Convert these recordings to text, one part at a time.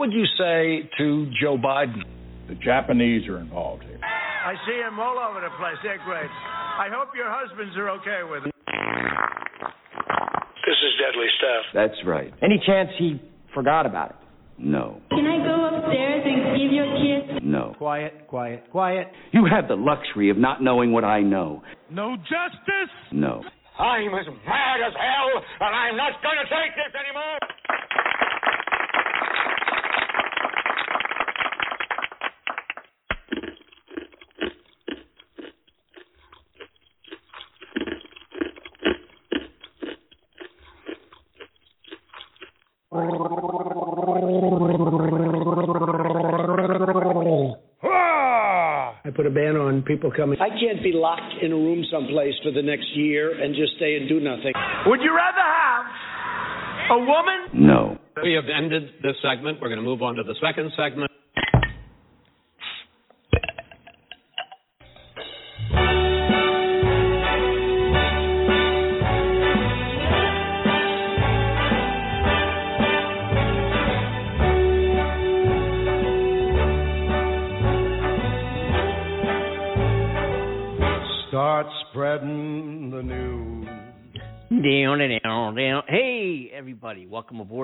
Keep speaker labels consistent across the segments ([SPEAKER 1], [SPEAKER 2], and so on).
[SPEAKER 1] what would you say to Joe Biden?
[SPEAKER 2] The Japanese are involved here.
[SPEAKER 3] I see them all over the place. They're great. I hope your husbands are okay with it.
[SPEAKER 4] This is deadly stuff.
[SPEAKER 5] That's right.
[SPEAKER 6] Any chance he forgot about it?
[SPEAKER 5] No.
[SPEAKER 7] Can I go upstairs and give you a kiss?
[SPEAKER 5] No.
[SPEAKER 6] Quiet, quiet, quiet.
[SPEAKER 5] You have the luxury of not knowing what I know.
[SPEAKER 3] No justice?
[SPEAKER 5] No.
[SPEAKER 4] I'm as mad as hell, and I'm not going to take this anymore.
[SPEAKER 8] Put a ban on people coming. I can't be locked in a room someplace for the next year and just stay and do nothing.
[SPEAKER 3] Would you rather have a woman?
[SPEAKER 5] No.
[SPEAKER 9] We have ended this segment. We're going to move on to the second segment.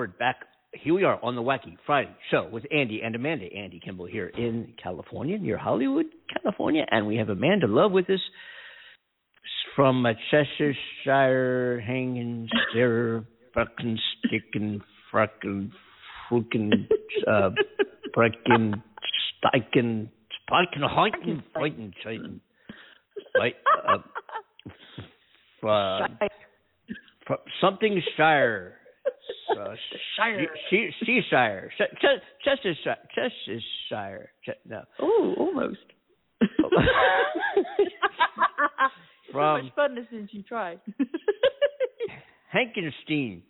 [SPEAKER 10] Aboard. Back here we are on the Wacky Friday show with Andy and Amanda. Andy Kimball here in California, near Hollywood, California, and we have Amanda Love with us from uh, Cheshire, hanging, stare, fucking, sticking, frickin', fucking, uh, frickin', stiking, spiking, hiking, fighting, fighting, right? Uh, uh, something Shire. Uh,
[SPEAKER 11] Shire.
[SPEAKER 10] She, she, Shire. Ch- Ch- Chestershire. Chestershire. Ch- no.
[SPEAKER 11] Oh, almost. so
[SPEAKER 10] From
[SPEAKER 11] much fun listening to you try.
[SPEAKER 10] Hankenstein.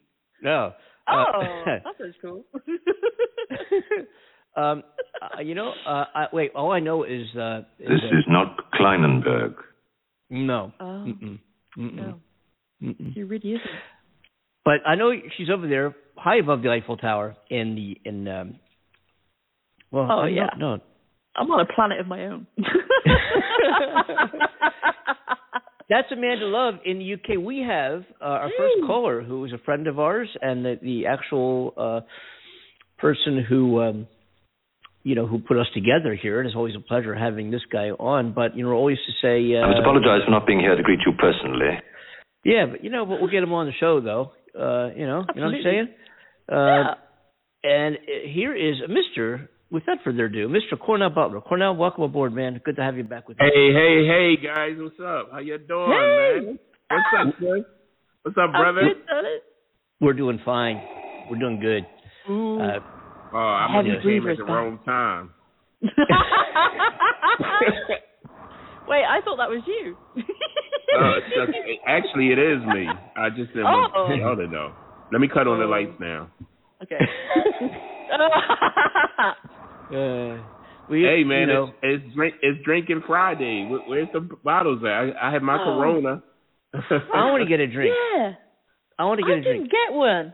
[SPEAKER 10] No.
[SPEAKER 11] oh,
[SPEAKER 10] Uh,
[SPEAKER 11] that sounds cool.
[SPEAKER 10] um, uh, you know, uh, I, wait. All I know is uh, is
[SPEAKER 12] This
[SPEAKER 10] that-
[SPEAKER 12] is not Kleinenberg.
[SPEAKER 10] no.
[SPEAKER 11] Oh.
[SPEAKER 10] Mm-mm. Mm-mm.
[SPEAKER 11] no,
[SPEAKER 10] Mm-mm.
[SPEAKER 11] he really isn't.
[SPEAKER 10] But I know she's over there, high above the Eiffel Tower, in the in. Um, well,
[SPEAKER 11] Oh,
[SPEAKER 10] no,
[SPEAKER 11] yeah.
[SPEAKER 10] no,
[SPEAKER 11] I'm on a planet of my own.
[SPEAKER 10] That's Amanda Love in the UK. We have uh, our first caller who is a friend of ours and the, the actual uh, person who um, you know who put us together here. And it's always a pleasure having this guy on. But you know, always to say, uh,
[SPEAKER 12] I must apologize for not being here to greet you personally.
[SPEAKER 10] yeah, but you know, but we'll get him on the show though. Uh, you know, you know what I'm saying? Uh, And uh, here is Mr. Without further ado, Mr. Cornell Butler. Cornell, welcome aboard, man. Good to have you back with us.
[SPEAKER 13] Hey, hey, hey, guys, what's up? How you doing,
[SPEAKER 11] Hey.
[SPEAKER 13] man? What's up, son? What's up, brother?
[SPEAKER 11] good.
[SPEAKER 10] We're doing fine. We're doing good.
[SPEAKER 11] Ooh.
[SPEAKER 10] Uh,
[SPEAKER 13] Oh,
[SPEAKER 11] I'm
[SPEAKER 13] must have came at the
[SPEAKER 11] back.
[SPEAKER 13] wrong time.
[SPEAKER 11] Wait, I thought that was you.
[SPEAKER 13] Oh, just- actually, it is me. I just didn't want
[SPEAKER 11] Oh.
[SPEAKER 13] y'all to know. Let me cut on the
[SPEAKER 11] Oh.
[SPEAKER 13] lights now.
[SPEAKER 11] okay.
[SPEAKER 10] uh, we,
[SPEAKER 13] Hey, man,
[SPEAKER 10] you know,
[SPEAKER 13] it's, it's drink it's drinking Friday. Where, where's the bottles at? I, I had my
[SPEAKER 11] Oh.
[SPEAKER 13] Corona.
[SPEAKER 10] I want to get a drink.
[SPEAKER 11] yeah.
[SPEAKER 10] I want to get a
[SPEAKER 11] didn't
[SPEAKER 10] drink.
[SPEAKER 11] get one.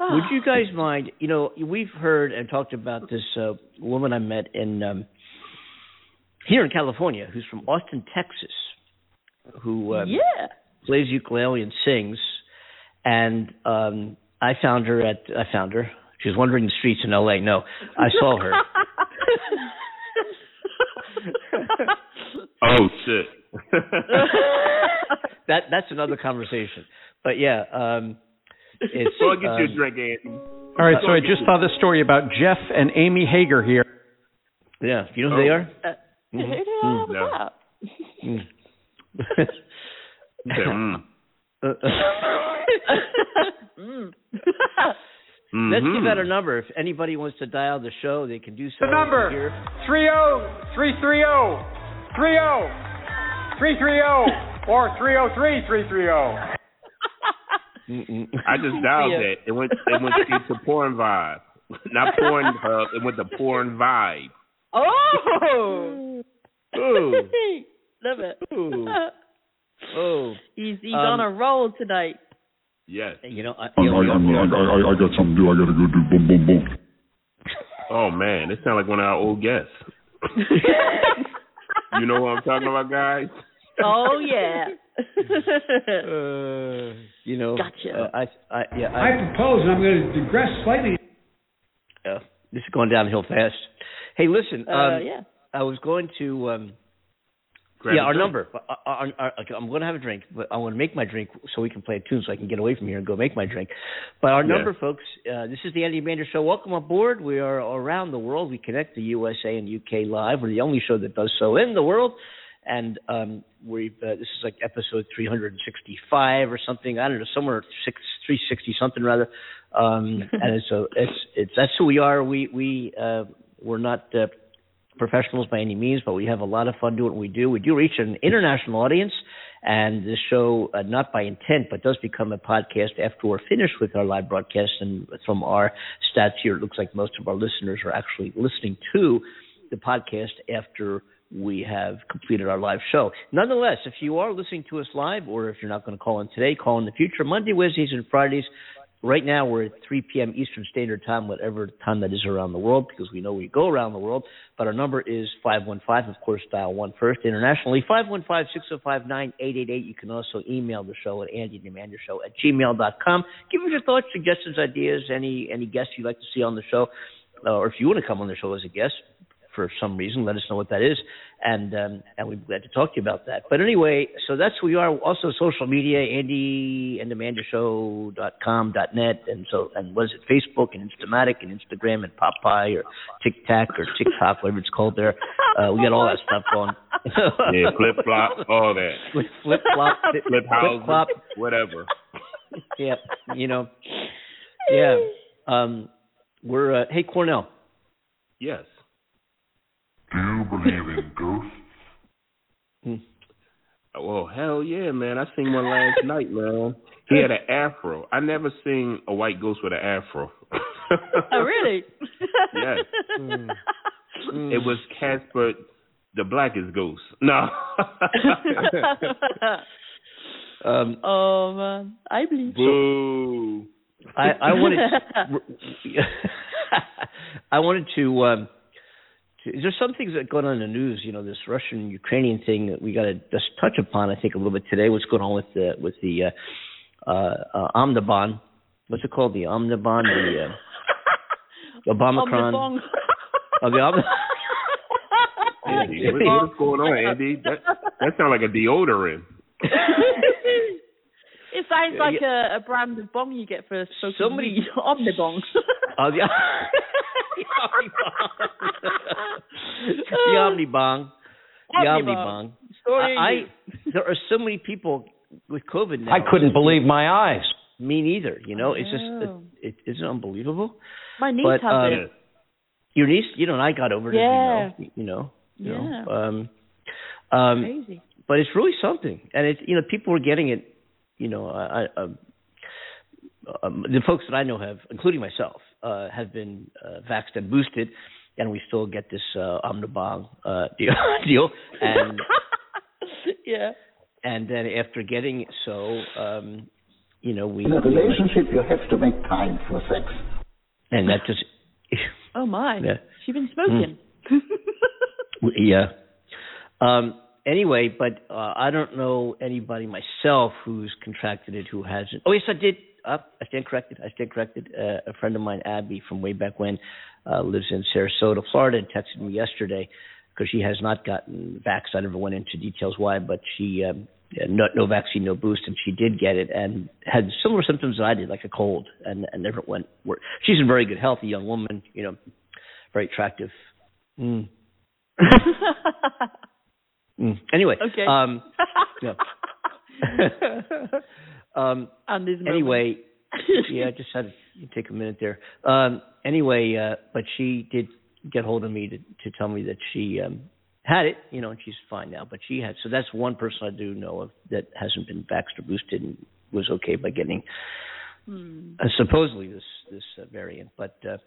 [SPEAKER 11] Ah.
[SPEAKER 10] Would you guys mind? You know, we've heard and talked about this uh, woman I met in um, here in California, who's from Austin, Texas, who um,
[SPEAKER 11] yeah.
[SPEAKER 10] plays ukulele and sings. And um, I found her at I found her. She was wandering the streets in L.A. No, I saw her.
[SPEAKER 13] oh shit.
[SPEAKER 10] that that's another conversation. But yeah, um, it's.
[SPEAKER 13] Go get you a
[SPEAKER 10] um,
[SPEAKER 13] drink, Andy.
[SPEAKER 14] All right, so I just saw this story about Jeff and Amy Hager here.
[SPEAKER 10] Yeah, you know who they are?
[SPEAKER 11] Uh, who the
[SPEAKER 10] Mhm.
[SPEAKER 11] hell was
[SPEAKER 13] No.
[SPEAKER 11] that?
[SPEAKER 10] Mm.
[SPEAKER 13] Okay, mm.
[SPEAKER 10] Uh,
[SPEAKER 11] Mm.
[SPEAKER 10] Let's give out a number. If anybody wants to dial the show, they can do so.
[SPEAKER 6] The number.
[SPEAKER 10] Here.
[SPEAKER 6] 30330 30330 or 303-330.
[SPEAKER 13] I just dialed
[SPEAKER 11] Yeah.
[SPEAKER 13] it. It went it went straight to porn vibe. Not porn hub, it went to porn vibe.
[SPEAKER 11] Oh.
[SPEAKER 10] Ooh.
[SPEAKER 11] Love it.
[SPEAKER 10] Ooh. Oh,
[SPEAKER 11] He's he's
[SPEAKER 10] Um,
[SPEAKER 11] on a roll tonight.
[SPEAKER 13] Yes.
[SPEAKER 10] you know, I,
[SPEAKER 15] I,
[SPEAKER 10] you know,
[SPEAKER 15] I, I, I, I got something to do. I got to go do boom, boom, boom.
[SPEAKER 13] Oh man, it sounds like one of our old guests. you know what I'm talking about, guys?
[SPEAKER 11] oh yeah.
[SPEAKER 10] uh, you know,
[SPEAKER 11] Gotcha.
[SPEAKER 10] uh, I, I, yeah,
[SPEAKER 8] I propose, and I'm going to digress slightly.
[SPEAKER 10] Uh, this is going downhill fast. Hey, listen.
[SPEAKER 11] Uh,
[SPEAKER 10] um,
[SPEAKER 11] yeah.
[SPEAKER 10] I was going to. Um,
[SPEAKER 13] Grab
[SPEAKER 10] yeah, our
[SPEAKER 13] drink.
[SPEAKER 10] number. Uh, uh, uh, uh, I'm going to have a drink, but I want to make my drink so we can play a tune, so I can get away from here and go make my drink. But our
[SPEAKER 13] Yeah.
[SPEAKER 10] number, folks. Uh, this is the Andy Mander Show. Welcome aboard. We are around the world. We connect the USA and UK live. We're the only show that does so in the world. And um, we uh, this is like episode 365 or something. I don't know, somewhere six 360 something rather. Um, and it's so it's it's that's who we are. We we uh, we're not. Uh, professionals by any means, but we have a lot of fun doing what we do. We do reach an international audience, and this show, uh, not by intent, but does become a podcast after we're finished with our live broadcast. And from our stats here, it looks like most of our listeners are actually listening to the podcast after we have completed our live show. Nonetheless, if you are listening to us live, or if you're not going to call in today, call in the future, Monday, Wednesdays, and Fridays. Right now, we're at 3 p.m. Eastern Standard Time, whatever time that is around the world, because we know we go around the world. But our number is 515, of course, dial 1 first. Internationally, 515-605-9888. You can also email the show at andydemandyorshow at gmail.com. Give us your thoughts, suggestions, ideas, any any guests you'd like to see on the show, uh, or if you want to come on the show as a guest for some reason, let us know what that is, and um, and we'd be glad to talk to you about that. But anyway, so that's who we are. Also, social media, Andy and AmandaShow.com, .net, and so and what is it? Facebook and Instamatic and Instagram and Popeye or TikTok or TikTok, whatever it's called there. Uh, we got all that stuff going.
[SPEAKER 13] Yeah, flip flop, all that.
[SPEAKER 10] Flip flip flop, flip,
[SPEAKER 13] flip
[SPEAKER 10] flop,
[SPEAKER 13] whatever.
[SPEAKER 10] Yeah, you know. Yeah. Um, we're uh, hey Cornell.
[SPEAKER 13] Yes.
[SPEAKER 15] Do you believe in ghosts?
[SPEAKER 13] Well, hell yeah, man. I seen one last night, man. He had an afro. I never seen a white ghost with an afro.
[SPEAKER 11] oh really?
[SPEAKER 13] yes.
[SPEAKER 10] Hmm.
[SPEAKER 13] It was Casper the blackest ghost. No.
[SPEAKER 10] Um,
[SPEAKER 11] oh man, I believe.
[SPEAKER 13] Boo.
[SPEAKER 10] I, I wanted I wanted to um to, there's some things that going on in the news, you know, this Russian Ukrainian thing that we got to just touch upon I think a little bit today what's going on with the with the uh uh, uh Omnibon. What's it called? The Omnibon, the uh Obamacron.
[SPEAKER 11] Omnibong.
[SPEAKER 10] Oh, the Omni-
[SPEAKER 13] Andy, what, what's going on, Andy? That that sounds like a deodorant.
[SPEAKER 11] It sounds like a, a brand of bong you get for smoking
[SPEAKER 10] Somebody-
[SPEAKER 11] weed. Omnibong.
[SPEAKER 10] Oh, the, the Omnibong. The
[SPEAKER 11] Omnibong.
[SPEAKER 10] Omnibong.
[SPEAKER 11] Story
[SPEAKER 10] I,
[SPEAKER 11] you.
[SPEAKER 10] I there are so many people with COVID now.
[SPEAKER 1] I couldn't believe my eyes.
[SPEAKER 10] Me neither. You know, it's just
[SPEAKER 11] Oh.
[SPEAKER 10] it, it isn't unbelievable.
[SPEAKER 11] My niece
[SPEAKER 10] But,
[SPEAKER 11] has
[SPEAKER 10] um,
[SPEAKER 11] it.
[SPEAKER 10] Your niece, you know, and I got over it.
[SPEAKER 11] Yeah.
[SPEAKER 10] As you know, you know, you
[SPEAKER 11] Yeah.
[SPEAKER 10] know. Um, um,
[SPEAKER 11] Crazy.
[SPEAKER 10] but it's really something, and it's you know people are getting it. You know, I, I um, um, the folks that I know have, including myself, uh, have been uh, vaxxed and boosted, and we still get this uh, omnibong uh, deal, deal, and
[SPEAKER 11] yeah.
[SPEAKER 10] and then after getting so, um, you know, we
[SPEAKER 15] In a relationship, you have to make time for sex.
[SPEAKER 10] and that just
[SPEAKER 11] Oh my.
[SPEAKER 10] Yeah.
[SPEAKER 11] She's been smoking.
[SPEAKER 10] Yeah. Um, anyway, but uh, I don't know anybody myself who's contracted it who hasn't. Oh yes, I did. Uh, I stand corrected. I stand corrected. Uh, a friend of mine, Abby, from way back when, uh, lives in Sarasota, Florida, and texted me yesterday because she has not gotten vaxxed. I never went into details why, but she um, no, no vaccine, no boost, and she did get it and had similar symptoms that I did, like a cold, and, and never went. Wor- She's in very good health, a young woman, you know, very attractive. Mm. Mm. Anyway,
[SPEAKER 11] Okay.
[SPEAKER 10] um, yeah. um,
[SPEAKER 11] and this moment.
[SPEAKER 10] anyway, yeah, I just had to take a minute there. Um, anyway, uh, but she did get hold of me to to tell me that she um, had it, you know, and she's fine now. But she had, so that's one person I do know of that hasn't been vaxxed or boosted and was okay by getting
[SPEAKER 11] Hmm.
[SPEAKER 10] uh, supposedly this this uh, variant. But uh, the,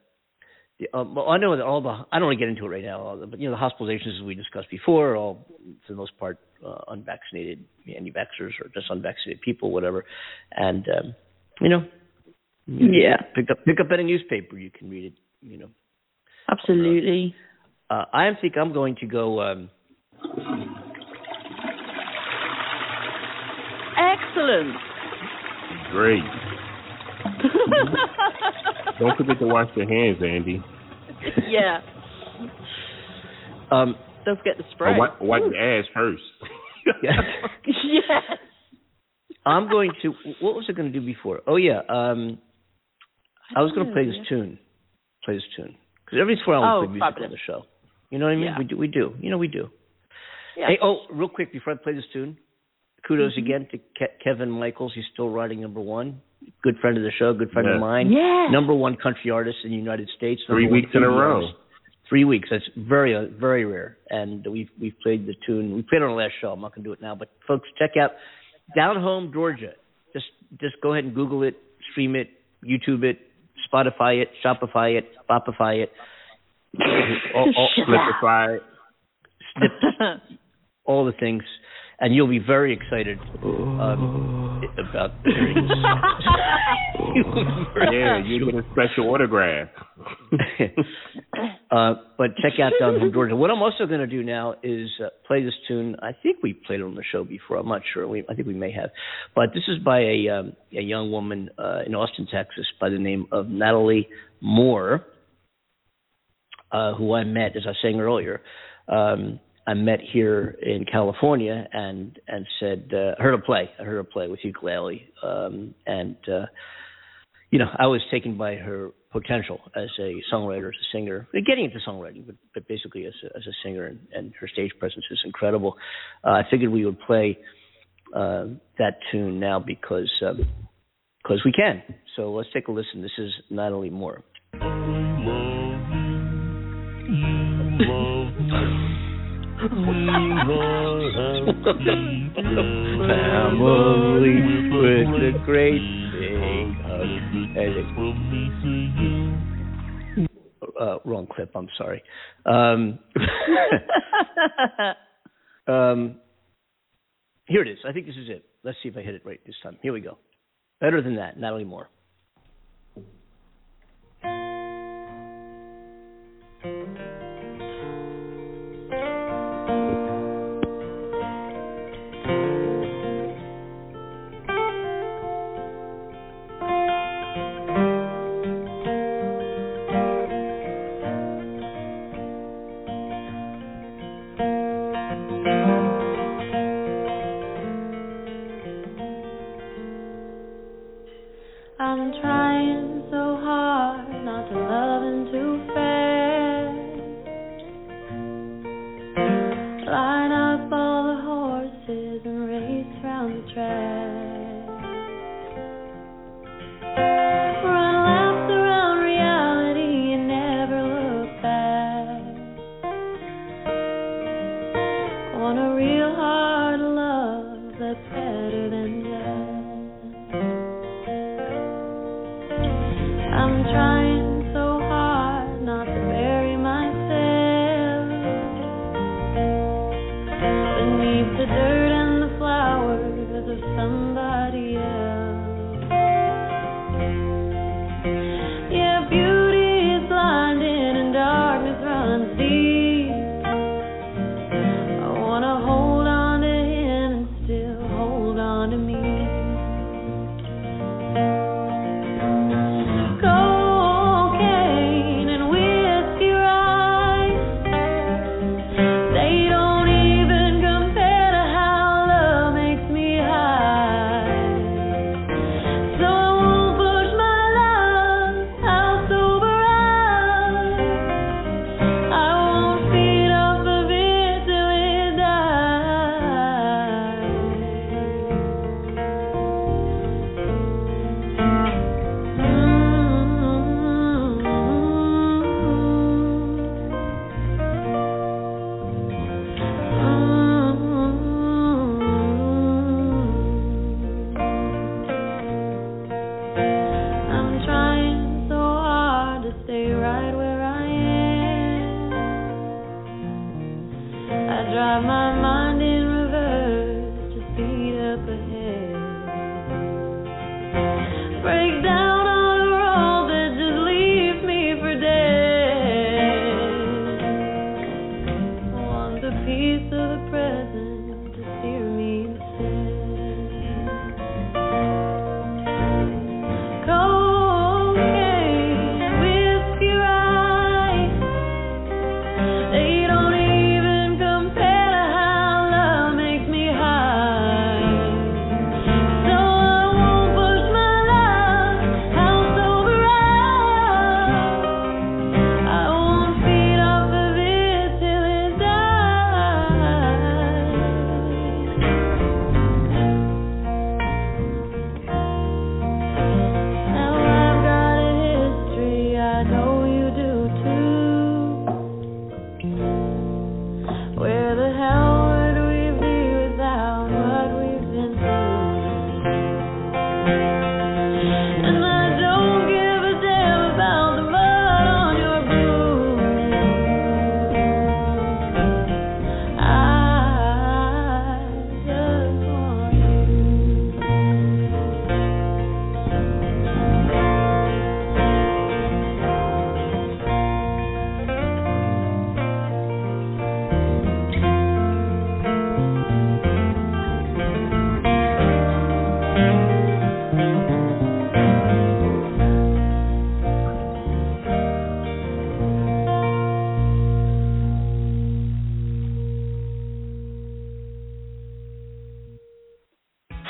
[SPEAKER 10] um, well, I know that all the I don't want to get into it right now, but you know the hospitalizations as we discussed before are all for the most part uh, unvaccinated anti-vaxxers or just unvaccinated people, whatever. And um, you know, you
[SPEAKER 11] Yeah.
[SPEAKER 10] pick up pick up any newspaper, you can read it. You know,
[SPEAKER 11] Absolutely.
[SPEAKER 10] Uh, I think I'm going to go. Um,
[SPEAKER 11] Excellent.
[SPEAKER 13] Great. Don't forget to wash your hands, Andy.
[SPEAKER 11] yeah.
[SPEAKER 10] um,
[SPEAKER 11] Don't forget the spray.
[SPEAKER 13] Or wipe, wipe your ass first.
[SPEAKER 11] yes.
[SPEAKER 10] I'm going to. What was I going to do before? Oh yeah. Um, I, was going to play this tune. Play this tune because every four hours
[SPEAKER 11] Oh,
[SPEAKER 10] we play music
[SPEAKER 11] fabulous.
[SPEAKER 10] on the show. You know what I mean?
[SPEAKER 11] Yeah.
[SPEAKER 10] We do. We do. You know we do.
[SPEAKER 11] Yeah.
[SPEAKER 10] Hey, oh, real quick before I play this tune, kudos
[SPEAKER 11] Mhm.
[SPEAKER 10] again to Ke- Kevin Michaels. He's still riding number one. Good friend of the show. Good friend
[SPEAKER 13] Yeah.
[SPEAKER 10] of mine.
[SPEAKER 11] Yeah.
[SPEAKER 10] Number one country artist in the United States.
[SPEAKER 13] Three weeks in a row.
[SPEAKER 10] artist. Three weeks. That's very uh, very rare. And we've we've played the tune. We played it on the last show. I'm not going to do it now. But folks, check out Down Home Georgia. Just just go ahead and Google it, stream it, YouTube it, Spotify it, Shopify it, Bopify it. all, all,
[SPEAKER 13] Flipify.
[SPEAKER 10] snip, all the things, and you'll be very excited um, about hearing this. You will be very-
[SPEAKER 13] Yeah, you get a special autograph.
[SPEAKER 10] uh, but check out Down Home Georgia. What I'm also going to do now is uh, play this tune. I think we played it on the show before. I'm not sure. We, I think we may have. But this is by a um, a young woman uh, in Austin, Texas, by the name of Natalie Moore, uh, who I met, as I was saying earlier. Um, I met here in California and and said uh, heard her play. I heard her play with ukulele, um, and uh, you know I was taken by her potential as a songwriter, as a singer, getting into songwriting, but, but basically as a, as a singer, and, and her stage presence is incredible. Uh, I figured we would play uh, that tune now because because we can. So let's take a listen. This is Natalie Moore. Family with a great big hug. Uh, wrong clip. I'm sorry. Um, um, here it is. I think this is it. Let's see if I hit it right this time. Here we go. Better than that, Natalie Moore.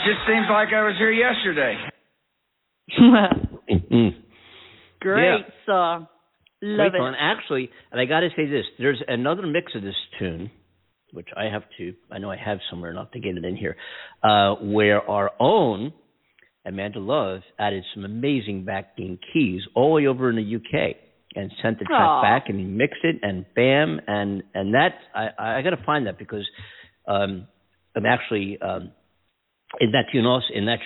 [SPEAKER 7] Just
[SPEAKER 3] seems like I was here yesterday.
[SPEAKER 11] Great
[SPEAKER 10] Yeah.
[SPEAKER 11] song. Love
[SPEAKER 10] Great
[SPEAKER 11] it.
[SPEAKER 10] fun. Actually, and I got to say this: there's another mix of this tune, which I have to. I know I have somewhere, not to get it in here, uh, where our own Amanda Love added some amazing backing keys all the way over in the UK and sent the track
[SPEAKER 11] Aw.
[SPEAKER 10] back and he mixed it and bam and and that I I got to find that because um I'm actually um in that tune also in that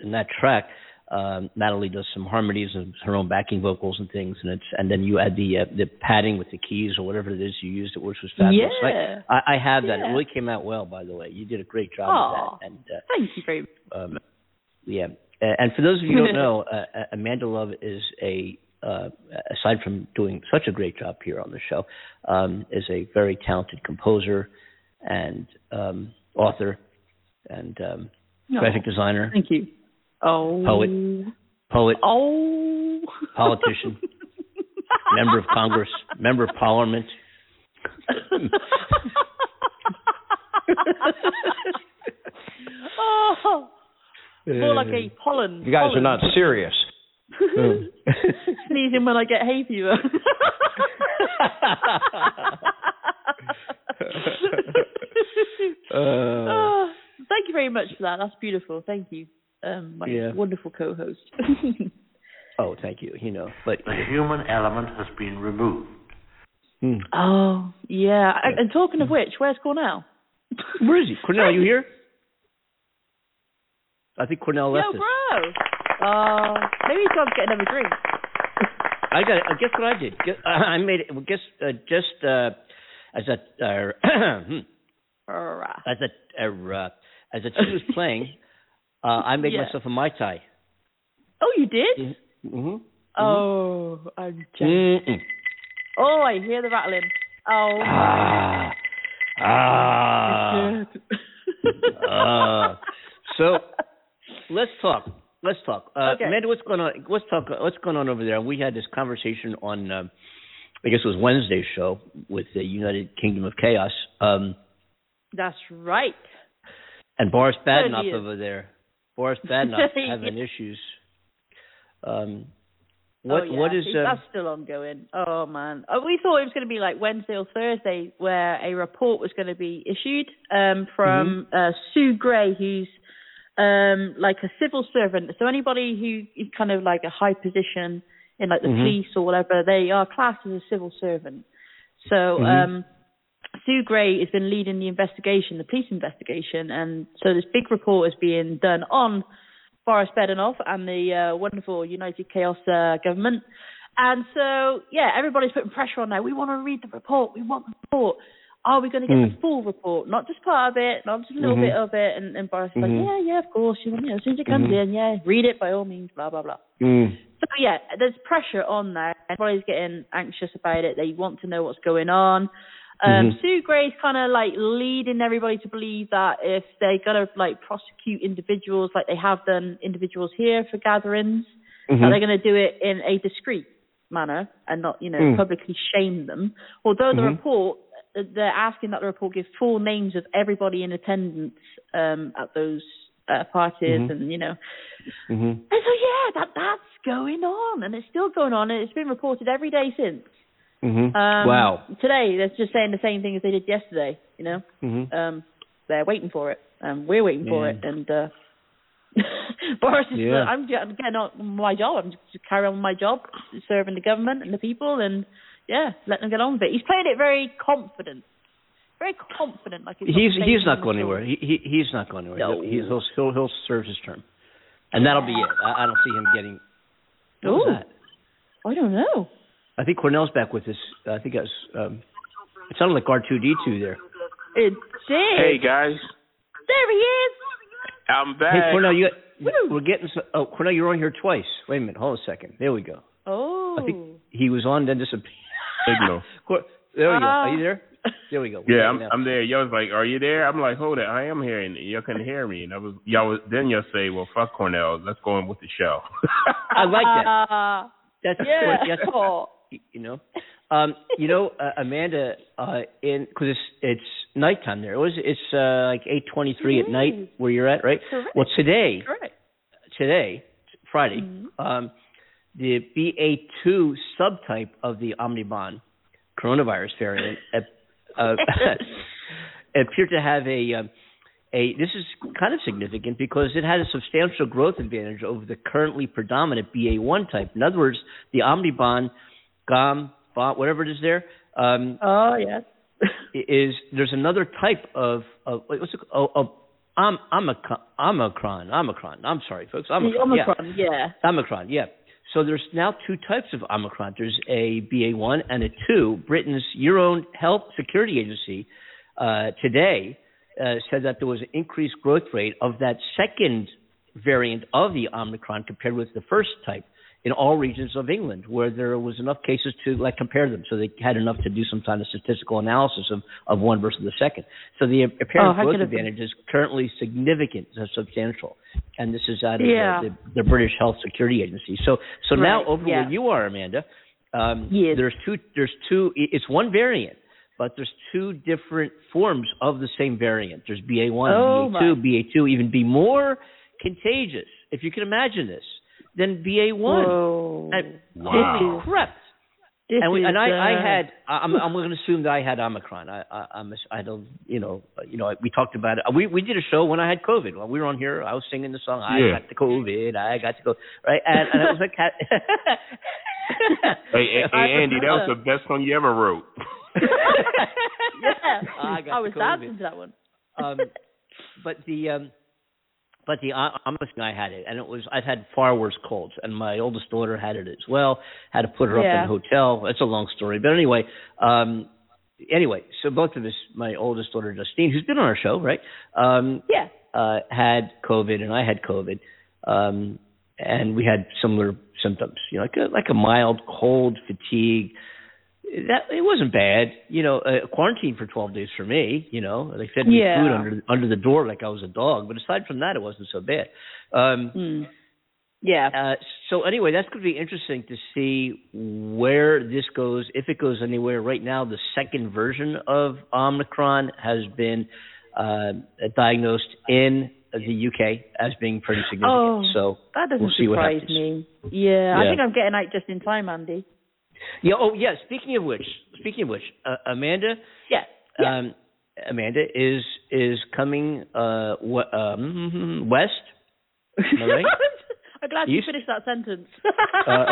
[SPEAKER 10] in that track um Natalie does some harmonies and her own backing vocals and things and it's and then you add the uh, the padding with the keys or whatever it is you used it which was fabulous So I-
[SPEAKER 11] Yeah.
[SPEAKER 10] I, I have that it really came out well by the way you did a great job
[SPEAKER 11] Aw.
[SPEAKER 10] with that and uh,
[SPEAKER 11] Thank you very much.
[SPEAKER 10] um, yeah, and for those of you who don't know, uh, uh, Amanda Love is a uh, aside from doing such a great job here on the show, um, is a very talented composer and um, author and um,
[SPEAKER 11] No.
[SPEAKER 10] graphic designer,
[SPEAKER 11] Thank you. Oh.
[SPEAKER 10] Poet. poet,
[SPEAKER 11] Oh.
[SPEAKER 10] politician, member of Congress, member of Parliament.
[SPEAKER 11] oh. More like a pollen.
[SPEAKER 1] You guys are not serious.
[SPEAKER 11] Sneezing when I get hay fever. Oh, thank you very much for that. That's beautiful. Thank you, um, my
[SPEAKER 10] Yeah.
[SPEAKER 11] wonderful co-host.
[SPEAKER 10] oh, thank you. You know, but
[SPEAKER 4] The human element has been removed.
[SPEAKER 10] Hmm.
[SPEAKER 11] oh yeah. And and talking of which, where's Cornell?
[SPEAKER 10] where is he? Cornell, are you here? I think Cornell left
[SPEAKER 11] Yo,
[SPEAKER 10] us.
[SPEAKER 11] bro. Uh, maybe he's gone to get another drink.
[SPEAKER 10] I got. Uh, guess what I did? Guess, uh, I made it. well, Guess uh, just uh, as a uh, hmm, as a uh, as a tune was playing, uh, I made
[SPEAKER 11] Yeah.
[SPEAKER 10] myself a mai tai.
[SPEAKER 11] Oh, you did?
[SPEAKER 10] Mm-hmm.
[SPEAKER 11] Oh, I'm jealous.
[SPEAKER 10] Mm-mm.
[SPEAKER 11] Oh, I hear the rattling. Oh.
[SPEAKER 10] Ah. Ah. uh, so let's talk. Let's talk. Uh,
[SPEAKER 11] Okay.
[SPEAKER 10] Amanda, what's going on? Let's talk. What's going on over there? We had this conversation on, um, I guess it was Wednesday's show with the United Kingdom of Chaos, um,
[SPEAKER 11] That's right.
[SPEAKER 10] And Boris
[SPEAKER 11] Badenov
[SPEAKER 10] over there. Boris Badenov having issues. Um, what
[SPEAKER 11] oh, yeah.
[SPEAKER 10] what is uh,
[SPEAKER 11] that's still ongoing? Oh man, oh, we thought it was going to be like Wednesday or Thursday, where a report was going to be issued um, from
[SPEAKER 10] Mm-hmm.
[SPEAKER 11] uh, Sue Gray, who's um, like a civil servant. So anybody who is kind of like a high position in like the
[SPEAKER 10] Mhm.
[SPEAKER 11] police or whatever, they are classed as a civil servant. So
[SPEAKER 10] Mhm.
[SPEAKER 11] um, Sue Gray has been leading the investigation, the police investigation, and so this big report is being done on Boris Badenov and the uh, wonderful United Chaos uh, government. And so, yeah, everybody's putting pressure on now. We want to read the report. We want the report. Are we going to get
[SPEAKER 10] Mm.
[SPEAKER 11] the full report? Not just part of it, not just a little
[SPEAKER 10] Mhm.
[SPEAKER 11] bit of it. And, and Boris is like,
[SPEAKER 10] Mhm.
[SPEAKER 11] yeah, yeah, of course. You know, as soon as it comes
[SPEAKER 10] Mhm.
[SPEAKER 11] in, yeah, read it by all means, blah, blah, blah.
[SPEAKER 10] mm,
[SPEAKER 11] So yeah, there's pressure on there. Everybody's getting anxious about it. They want to know what's going on. Um,
[SPEAKER 10] Mhm.
[SPEAKER 11] Sue Gray's kind of like leading everybody to believe that if they're gonna like prosecute individuals like they have done individuals here for gatherings, that
[SPEAKER 10] Mhm.
[SPEAKER 11] they're gonna do it in a discreet manner and not you know
[SPEAKER 10] Mm.
[SPEAKER 11] publicly shame them. Although the
[SPEAKER 10] Mhm.
[SPEAKER 11] report, they're asking that the report give full names of everybody in attendance um, at those uh, parties
[SPEAKER 10] Mhm.
[SPEAKER 11] and you know
[SPEAKER 10] mhm.
[SPEAKER 11] and so yeah, that that's going on, and it's still going on, and it's been reported every day since.
[SPEAKER 10] Mhm.
[SPEAKER 11] Um,
[SPEAKER 10] wow.
[SPEAKER 11] Today they're just saying the same thing as they did yesterday. You know,
[SPEAKER 10] Mhm.
[SPEAKER 11] um, they're waiting for it, and we're waiting for it, and uh, Boris is.
[SPEAKER 10] Yeah.
[SPEAKER 11] I'm I'm getting on my job. I'm just carrying on with my job, serving the government and the people, and yeah, letting them get on with it. He's playing it very confident, very confident. Like he's,
[SPEAKER 10] He's he's not going anywhere. He, he he's not going anywhere.
[SPEAKER 11] No.
[SPEAKER 10] He'll, he'll he'll he'll serve his term, and that'll be it. I, I don't see him getting. What
[SPEAKER 11] Ooh.
[SPEAKER 10] that?
[SPEAKER 11] I don't know.
[SPEAKER 10] I think Cornell's back with us. I think that was. Um, it sounded like R two D two there.
[SPEAKER 11] It did.
[SPEAKER 13] Hey guys,
[SPEAKER 11] There he is.
[SPEAKER 13] I'm back.
[SPEAKER 10] Hey Cornell, you got, we're getting. Some, oh Cornell, you're on here twice. Wait a minute. Hold a second. There we go.
[SPEAKER 11] Oh.
[SPEAKER 10] I think he was on then disappeared.
[SPEAKER 13] Signal.
[SPEAKER 10] Cor- there we go. Are you there? There we go. We
[SPEAKER 13] Yeah, I'm. I'm there. Y'all was like, "Are you there?" I'm like, "Hold it, I am here," and y'all couldn't hear me. And I was y'all was then y'all say, "Well, fuck Cornell, let's go on with the show."
[SPEAKER 10] I like that.
[SPEAKER 11] Uh,
[SPEAKER 10] That's
[SPEAKER 11] yeah.
[SPEAKER 10] that's
[SPEAKER 11] Oh.
[SPEAKER 10] You know. Um, you know, uh, Amanda, uh, in because it's it's nighttime there. It was it's uh, like eight twenty three at night where you're at, right?
[SPEAKER 11] Correct.
[SPEAKER 10] Well, today,
[SPEAKER 11] Correct.
[SPEAKER 10] today, Friday,
[SPEAKER 11] Mm-hmm.
[SPEAKER 10] um, the BA two subtype of the Omnibon coronavirus variant uh, uh, appeared to have a um, a. This is kind of significant because it had a substantial growth advantage over the currently predominant BA one type. In other words, the Omnibon, GOM, BOT, whatever it is there. Um,
[SPEAKER 11] Oh yes.
[SPEAKER 10] is there's another type of of what's it oh, of Om, Omicron, Omicron, Omicron. I'm sorry, folks. Omicron.
[SPEAKER 11] the Omicron,
[SPEAKER 10] Yeah.
[SPEAKER 11] yeah.
[SPEAKER 10] Omicron, yeah. So there's now two types of Omicron. There's a BA1 and a 2. Britain's your own health security agency uh, today uh, said that there was an increased growth rate of that second variant of the Omicron compared with the first type in all regions of England, where there was enough cases to like compare them. So they had enough to do some kind of statistical analysis of, of one versus the second. So the apparent
[SPEAKER 11] Oh,
[SPEAKER 10] growth
[SPEAKER 11] could it be?
[SPEAKER 10] advantage is currently significant, uh, substantial, and this is out of
[SPEAKER 11] Yeah.
[SPEAKER 10] the, the, the British Health Security Agency. So so now
[SPEAKER 11] Right,
[SPEAKER 10] over
[SPEAKER 11] yeah.
[SPEAKER 10] where you are, Amanda, um,
[SPEAKER 11] Yes.
[SPEAKER 10] there's two. There's two. It's one variant. But there's two different forms of the same variant. There's BA1,
[SPEAKER 11] Oh,
[SPEAKER 10] BA2,
[SPEAKER 11] my.
[SPEAKER 10] BA2, even be more contagious, if you can imagine this, than BA1.
[SPEAKER 11] Whoa.
[SPEAKER 10] And-
[SPEAKER 13] Wow.
[SPEAKER 10] Crap.
[SPEAKER 11] This
[SPEAKER 10] and we, and I, I
[SPEAKER 11] uh,
[SPEAKER 10] had I- I'm I'm going to assume that I had Omicron. I I I'm, I don't you know you know we talked about it. We we did a show when I had COVID. When we were on here, I was singing the song I
[SPEAKER 13] Yeah.
[SPEAKER 10] got the COVID. I got to go right, and, and it was like
[SPEAKER 13] Hey, hey, hey, Andy, that was the best song you ever wrote.
[SPEAKER 11] yeah.
[SPEAKER 10] I got
[SPEAKER 11] I was
[SPEAKER 10] the COVID.
[SPEAKER 11] dancing to that one.
[SPEAKER 10] um, but the um, but the uh, listening. I had it, and it was I've had far worse colds, and my oldest daughter had it as well. Had to put her
[SPEAKER 11] Yeah.
[SPEAKER 10] up in a hotel. It's a long story, but anyway, um, anyway, so both of us, my oldest daughter Justine, who's been on our show, right? Um,
[SPEAKER 11] Yeah.
[SPEAKER 10] uh, had COVID, and I had COVID, um, and we had similar symptoms. You know, like a, like a mild cold, fatigue. That it wasn't bad. You know, uh, quarantine for 12 days for me. You know, they fed me
[SPEAKER 11] Yeah.
[SPEAKER 10] food under under the door like I was a dog. But aside from that, it wasn't so bad. Um,
[SPEAKER 11] Mm. Yeah.
[SPEAKER 10] uh, so anyway, that's going to be interesting to see where this goes, if it goes anywhere. Right now, the second version of Omicron has been uh, diagnosed in the UK as being pretty significant.
[SPEAKER 11] Oh,
[SPEAKER 10] so
[SPEAKER 11] that doesn't
[SPEAKER 10] we'll see
[SPEAKER 11] surprise me. Yeah, I think I'm getting out just in time, Andy.
[SPEAKER 10] Yeah. Oh, yeah. Speaking of which, speaking of which, uh, Amanda.
[SPEAKER 11] Yeah. yeah.
[SPEAKER 10] Um, Amanda is is coming uh, w- um, west. Am I right?
[SPEAKER 11] I'm glad you
[SPEAKER 10] East?
[SPEAKER 11] finished that sentence.
[SPEAKER 10] Uh,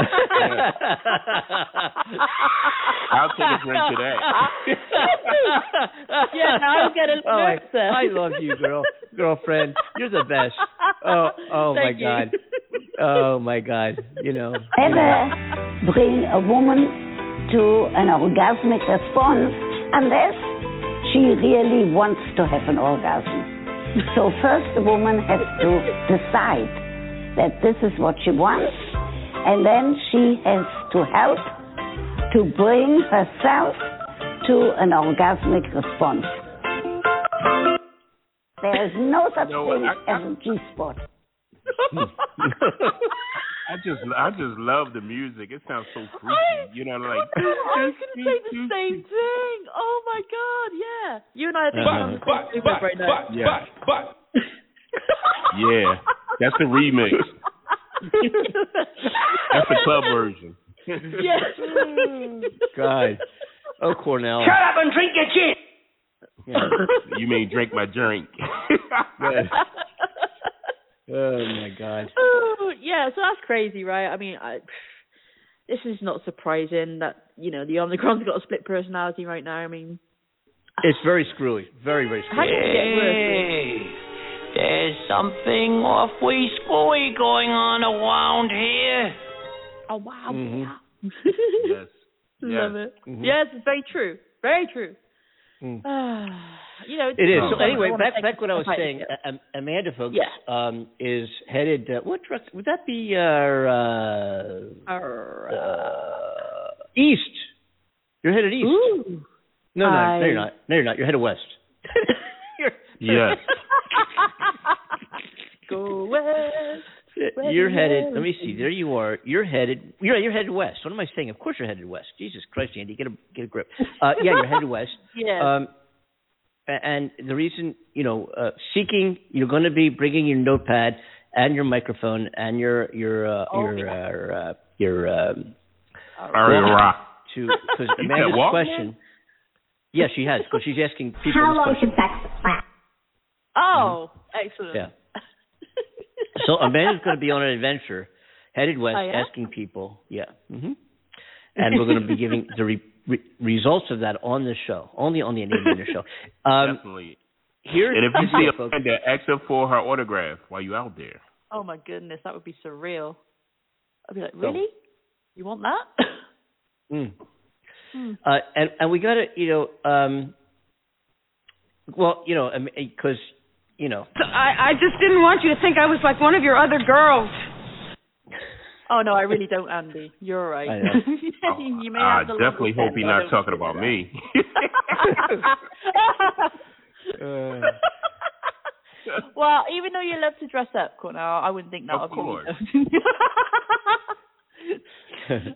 [SPEAKER 13] I'll take a drink today.
[SPEAKER 11] yeah, now I'm getting
[SPEAKER 10] oh, I,
[SPEAKER 11] nervous.
[SPEAKER 10] I love you, girl, girlfriend. You're the best. Oh, oh my
[SPEAKER 11] you.
[SPEAKER 10] God. Oh my God. You know.
[SPEAKER 16] Ever bring a woman to an orgasmic response unless she really wants to have an orgasm. So first the woman has to decide that this is what she wants and then she has to help to bring herself to an orgasmic response. There is no such
[SPEAKER 13] know what,
[SPEAKER 16] thing
[SPEAKER 13] I-
[SPEAKER 16] as a G-spot. Hmm.
[SPEAKER 13] I just, I just love the music. It sounds so freaky. You know, like.
[SPEAKER 11] I was going to say the same thing. Oh my god, yeah. You and I are thinking on the uh-huh. same wavelength right now.
[SPEAKER 13] Yeah. Yeah, that's the remix. That's the club version.
[SPEAKER 11] yes.
[SPEAKER 10] God. Oh, Cornell.
[SPEAKER 4] Shut up and drink your gin.
[SPEAKER 10] Yeah.
[SPEAKER 13] You mean drink my drink?
[SPEAKER 10] Oh my God.
[SPEAKER 11] Oh, yeah, so that's crazy, right? I mean, I, this is not surprising that you know the Omicron's got a split personality right now. I mean,
[SPEAKER 10] It's very screwy. Very very screwy.
[SPEAKER 11] can it get worse? really?
[SPEAKER 4] There's something awfully screwy going on around here.
[SPEAKER 11] Oh wow!
[SPEAKER 10] Mhm.
[SPEAKER 13] yes.
[SPEAKER 11] Love
[SPEAKER 13] Yes.
[SPEAKER 11] it.
[SPEAKER 10] Mhm.
[SPEAKER 11] Yes, it's very true. Very true.
[SPEAKER 10] Mm.
[SPEAKER 11] you know,
[SPEAKER 10] It is.
[SPEAKER 11] it's-
[SPEAKER 10] So anyway, back back what I was saying.
[SPEAKER 11] fight.
[SPEAKER 10] uh, Amanda, folks,
[SPEAKER 11] Yeah.
[SPEAKER 10] um, is headed. Uh, what direct, would that be? Uh, uh,
[SPEAKER 11] Arr,
[SPEAKER 10] uh, east. You're headed east.
[SPEAKER 11] Ooh.
[SPEAKER 10] No, no,
[SPEAKER 11] I-
[SPEAKER 10] no, you're not. No, you're not. You're headed west. You're-
[SPEAKER 13] Yes.
[SPEAKER 11] Go west.
[SPEAKER 10] You're headed. Let me see. There you are. You're headed. You're you're headed west. What am I saying? Of course you're headed west. Jesus Christ, Andy, get a get a grip. Uh, yeah, you're headed west.
[SPEAKER 11] Yeah.
[SPEAKER 10] Um, a- and the reason, you know, uh, seeking, you're going to be bringing your notepad and your microphone and your your uh,
[SPEAKER 11] Oh,
[SPEAKER 10] your uh, uh, your um,
[SPEAKER 13] Ariara.
[SPEAKER 10] to because
[SPEAKER 13] You
[SPEAKER 10] Amanda's
[SPEAKER 13] can't walk,
[SPEAKER 10] question. Yeah, she has because she's asking people.
[SPEAKER 17] How long should sex last?
[SPEAKER 11] oh, excellent.
[SPEAKER 10] Yeah. So Amanda's going to be on an adventure, headed west,
[SPEAKER 11] Oh, yeah?
[SPEAKER 10] asking people. Yeah. hmm And we're going to be giving the re- re- results of that on the show, only on the Amanda show. Um,
[SPEAKER 13] Definitely.
[SPEAKER 10] here's
[SPEAKER 13] And if you see
[SPEAKER 10] deal,
[SPEAKER 13] a
[SPEAKER 10] folks.
[SPEAKER 13] friend that ask her for her autograph while you're out there.
[SPEAKER 11] Oh my goodness, that would be surreal. I'd be like,
[SPEAKER 10] So-
[SPEAKER 11] really? You want that?
[SPEAKER 10] Mm.
[SPEAKER 11] Hmm.
[SPEAKER 10] Uh, and and we got to, you know, um, well, you know, because you know,
[SPEAKER 18] I, I just didn't want you to think I was like one of your other girls.
[SPEAKER 11] Oh no, I really don't, Andy. You're right.
[SPEAKER 10] I
[SPEAKER 11] you may
[SPEAKER 13] I
[SPEAKER 11] have the
[SPEAKER 13] definitely hope he's not talking about me.
[SPEAKER 11] that. well, even though you love to dress up, Cornell, I wouldn't think that
[SPEAKER 13] Of
[SPEAKER 11] of you.
[SPEAKER 13] course.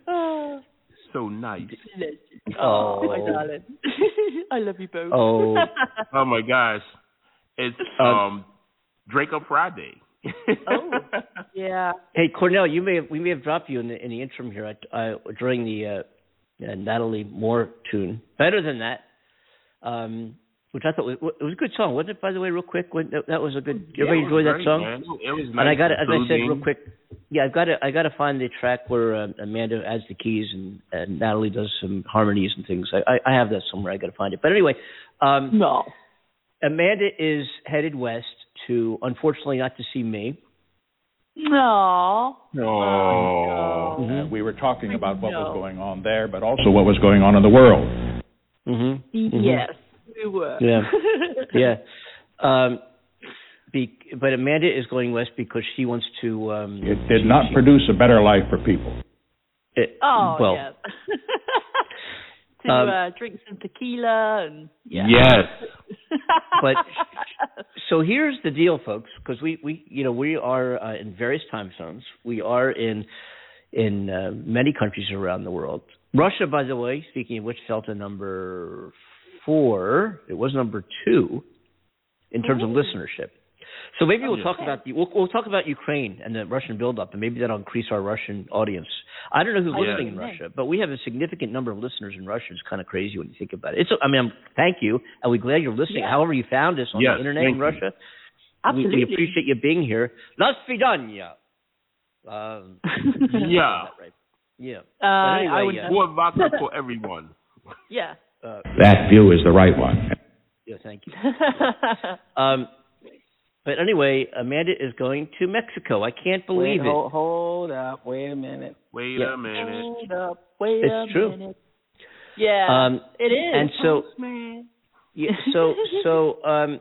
[SPEAKER 11] oh,
[SPEAKER 13] so nice.
[SPEAKER 11] oh, my
[SPEAKER 10] Oh.
[SPEAKER 11] darling. I love you both.
[SPEAKER 10] Oh.
[SPEAKER 13] Oh my gosh. It's
[SPEAKER 10] Um,
[SPEAKER 13] um Drake Up Friday.
[SPEAKER 11] Oh, yeah.
[SPEAKER 10] Hey Cornell, you may have, we may have dropped you in the in the interim here uh, uh, during the uh, uh, Natalie Moore tune. Better than that, um, which I thought was, it was a good song, wasn't it? By the way, real quick, when, that, that was a good.
[SPEAKER 13] Yeah,
[SPEAKER 10] Everybody
[SPEAKER 13] it was
[SPEAKER 10] enjoy that song.
[SPEAKER 13] man. It was
[SPEAKER 10] and I got as I said, real quick. Yeah, I've got to I got to find the track where uh, Amanda adds the keys and, and Natalie does some harmonies and things. I I, I have that somewhere. I got to find it. But anyway, um,
[SPEAKER 11] no.
[SPEAKER 10] Amanda is headed west to, unfortunately, not to see me.
[SPEAKER 11] No.
[SPEAKER 2] Oh.
[SPEAKER 10] Mhm.
[SPEAKER 2] We were talking about what was going on there, but also what was going on in the world.
[SPEAKER 10] Mm-hmm.
[SPEAKER 11] Yes, we were.
[SPEAKER 10] Yeah. yeah. Um, be, but Amanda is going west because she wants to. Um,
[SPEAKER 2] It did not produce a better life for people.
[SPEAKER 10] it-
[SPEAKER 11] Oh,
[SPEAKER 10] well,
[SPEAKER 11] yeah. to
[SPEAKER 10] Um,
[SPEAKER 11] uh, drink some tequila and yeah.
[SPEAKER 13] Yes.
[SPEAKER 10] But so here's the deal, folks, because we we you know we are uh, in various time zones. We are in in uh, many countries around the world. Russia, by the way, speaking of which, fell to number four. It was number two in terms of listenership. So maybe we'll talk about the we'll, we'll talk about Ukraine and the Russian buildup, and maybe that'll increase our Russian audience. I don't know who's
[SPEAKER 13] Oh, yeah.
[SPEAKER 10] listening in Russia, but we have a significant number of listeners in Russia. It's kind of crazy when you think about it. It's I mean, I'm, thank you, and we're glad you're listening.
[SPEAKER 11] Yeah.
[SPEAKER 10] However, you found us on
[SPEAKER 13] Yes,
[SPEAKER 10] the internet in. Russia, we,
[SPEAKER 11] Absolutely.
[SPEAKER 10] we appreciate you being here. Las Vidania. Um,
[SPEAKER 13] Yeah.
[SPEAKER 10] right. Yeah.
[SPEAKER 11] Uh, I would
[SPEAKER 10] yeah.
[SPEAKER 11] know.
[SPEAKER 13] More vodka for everyone.
[SPEAKER 11] Yeah.
[SPEAKER 10] Uh,
[SPEAKER 2] That view is the right one.
[SPEAKER 10] yeah. Thank you. Um, but anyway, Amanda is going to Mexico. I can't believe
[SPEAKER 6] Wait,
[SPEAKER 10] it.
[SPEAKER 6] Hold, hold up. Wait a minute.
[SPEAKER 13] Wait
[SPEAKER 10] Yeah.
[SPEAKER 13] a minute.
[SPEAKER 11] Hold up. Wait
[SPEAKER 10] It's
[SPEAKER 11] a
[SPEAKER 10] true.
[SPEAKER 11] minute. Yeah.
[SPEAKER 10] Um,
[SPEAKER 11] it is.
[SPEAKER 10] and so-
[SPEAKER 11] Postman.
[SPEAKER 10] Yeah, so so um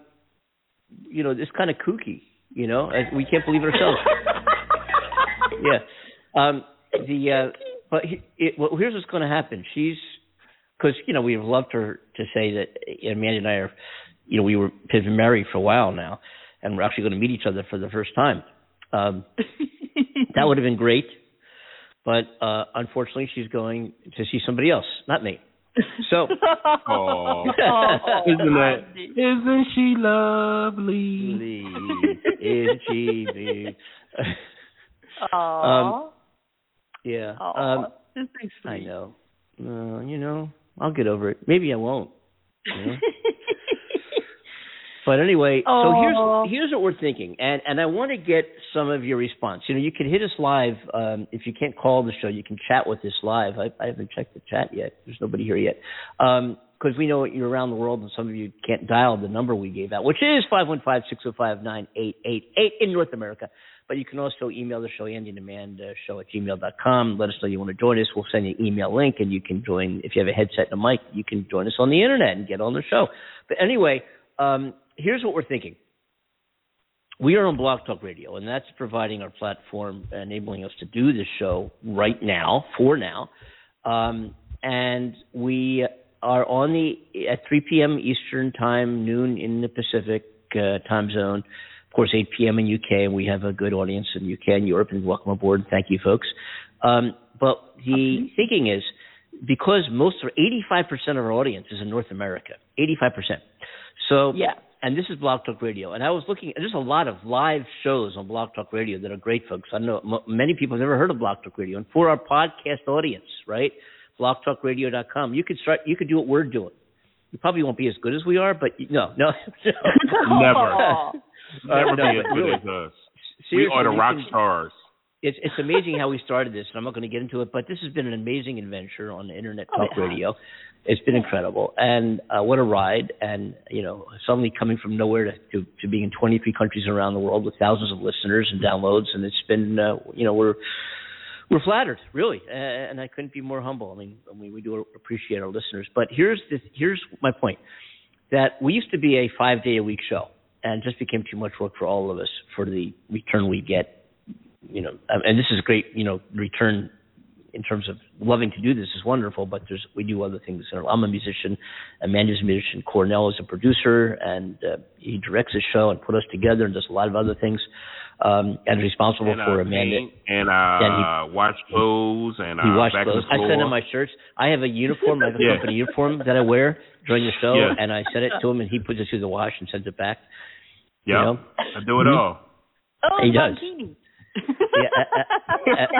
[SPEAKER 10] you know, it's kind of kooky, you know. We can't believe it ourselves. yeah. Um the uh but he, it, well, here's what's going to happen. She's cuz you know, we've loved her to say that Amanda and I are you know, we were have been married for a while now and we're actually going to meet each other for the first time. Um that would have been great. But uh unfortunately she's going to see somebody else, not me. So
[SPEAKER 13] Oh. Isn't that
[SPEAKER 11] Andy.
[SPEAKER 13] isn't she lovely?
[SPEAKER 10] Please, is she me? Um, yeah. Um,
[SPEAKER 11] That's so sweet.
[SPEAKER 10] I know. Uh, you know, I'll get over it. Maybe I won't. you know? But anyway, so here's here's what we're thinking, and and I want to get some of your response. You know, you can hit us live um, if you can't call the show. You can chat with us live. I, I haven't checked the chat yet. There's nobody here yet, because we know you're around the world, and some of you can't dial the number we gave out, which is five one five six zero five nine eight eight eight in North America. But you can also email the show, Andy Demand uh, Show at gmail.com. Let us know you want to join us. We'll send you an email link, and you can join. If you have a headset and a mic, you can join us on the internet and get on the show. But anyway, um, here's what we're thinking. We are on Blog Talk Radio, and that's providing our platform, enabling us to do this show right now, for now. Um, and we are on the at 3 p.m. Eastern Time, noon in the Pacific uh, time zone. Of course, 8 p.m. in UK, and we have a good audience in UK and Europe, and welcome aboard. Thank you, folks. Um, but the thinking is because most or 85% of our audience is in North America, 85%. So
[SPEAKER 11] yeah.
[SPEAKER 10] And this is Blog Talk Radio, and I was looking. There's a lot of live shows on Blog Talk Radio that are great, folks. I know m- many people have never heard of Blog Talk Radio, and for our podcast audience, right? BlogTalkRadio.com. You could start. You could do what we're doing. You probably won't be as good as we are, but no, no,
[SPEAKER 13] Never. Never
[SPEAKER 10] no,
[SPEAKER 13] be as good as us. We are the rock
[SPEAKER 10] can-
[SPEAKER 13] stars.
[SPEAKER 10] It's it's amazing how we started this, and I'm not going to get into it, but this has been an amazing adventure on Internet
[SPEAKER 11] Oh,
[SPEAKER 10] Talk
[SPEAKER 11] it has.
[SPEAKER 10] Radio. It's been incredible, and uh, what a ride! And you know, suddenly coming from nowhere to, to to being in 23 countries around the world with thousands of listeners and downloads, and it's been uh, you know we're we're flattered, really, uh, and I couldn't be more humble. I mean, I mean, we do appreciate our listeners, but here's the here's my point: that we used to be a five day a week show, and just became too much work for all of us for the return we get. You know, um, and this is great. You know, return in terms of loving to do this is wonderful, but there's we do other things. I'm a musician, Amanda's a musician, Cornell is a producer, and uh, he directs the show and put us together and does a lot of other things. Um, and responsible
[SPEAKER 13] and, uh,
[SPEAKER 10] for Amanda.
[SPEAKER 13] paint And uh,
[SPEAKER 10] And
[SPEAKER 13] watch clothes and uh,
[SPEAKER 10] He washed
[SPEAKER 13] back
[SPEAKER 10] clothes.
[SPEAKER 13] the
[SPEAKER 10] I send him my shirts. I have a uniform. I have a
[SPEAKER 13] Yeah.
[SPEAKER 10] company uniform that I wear during the show,
[SPEAKER 13] Yeah.
[SPEAKER 10] and I send it to him, and he puts it through the wash and sends it back. You know?
[SPEAKER 13] I do it
[SPEAKER 10] Mhm.
[SPEAKER 13] all.
[SPEAKER 11] Oh,
[SPEAKER 10] He does.
[SPEAKER 11] Mankini.
[SPEAKER 10] Yeah, uh, uh,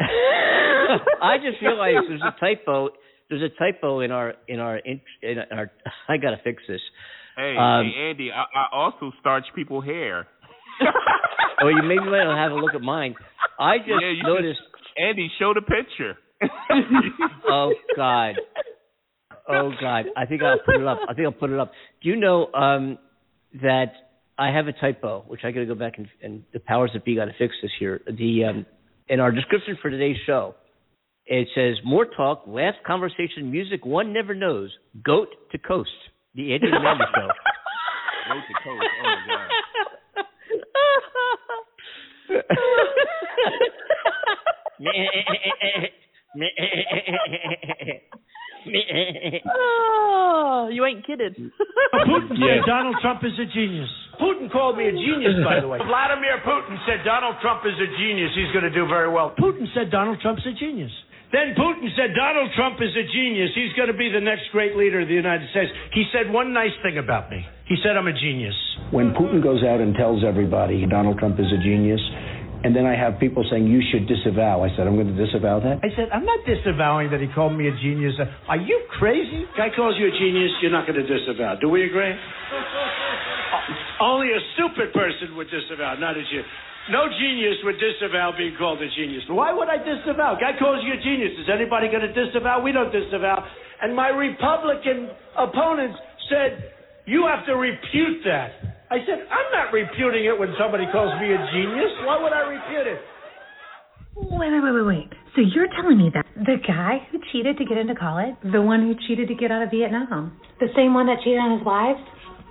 [SPEAKER 10] uh, I just realized there's a typo. There's a typo in our in our in, in our. I gotta fix this.
[SPEAKER 13] Hey,
[SPEAKER 10] Um,
[SPEAKER 13] hey Andy, I, I also starch people hair.
[SPEAKER 10] Oh, you maybe might have a look at mine. I just
[SPEAKER 13] yeah, you
[SPEAKER 10] noticed.
[SPEAKER 13] Should, Andy, show the picture.
[SPEAKER 10] oh God. Oh God. I think I'll put it up. I think I'll put it up. Do you know um, that I have a typo, which I got to go back and, and the powers that be got to fix this here. The um, in our description for today's show, it says more talk, last conversation, music one never knows, goat to coast. The Andy and Amanda show.
[SPEAKER 13] Goat to coast. Oh my God.
[SPEAKER 11] oh, you ain't kidding.
[SPEAKER 8] Putin said Donald Trump is a genius. Putin called me a genius, by the way.
[SPEAKER 3] Vladimir Putin said Donald Trump is a genius. He's going to do very well.
[SPEAKER 8] Putin said Donald Trump's a genius. Then Putin said Donald Trump is a genius. He's going to be the next great leader of the United States. He said one nice thing about me. He said I'm a genius.
[SPEAKER 17] When Putin goes out and tells everybody Donald Trump is a genius, and then I have people saying you should disavow, I said I'm going to disavow that.
[SPEAKER 8] I said, I'm not disavowing that he called me a genius. Are you crazy? Guy calls you a genius, you're not going to disavow. Do we agree? Only a stupid person would disavow, not a genius. No genius would disavow being called a genius. Why would I disavow? Guy calls you a genius. Is anybody going to disavow? We don't disavow. And my Republican opponents said, you have to repute that. I said, I'm not reputing it when somebody calls me a genius. Why would I repute it?
[SPEAKER 19] Wait, wait, wait, wait, wait. So you're telling me that the guy who cheated to get into college, the one who cheated to get out of Vietnam, the same one that cheated on his wives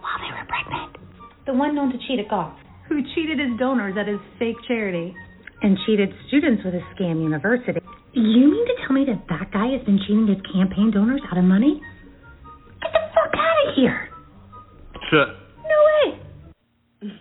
[SPEAKER 19] while they were pregnant, the one known to cheat at golf, who cheated his donors at his fake charity, and cheated students with his scam university. You mean to tell me that that guy has been cheating his campaign donors out of money? Get the fuck out of here!
[SPEAKER 13] Shut.
[SPEAKER 19] No way!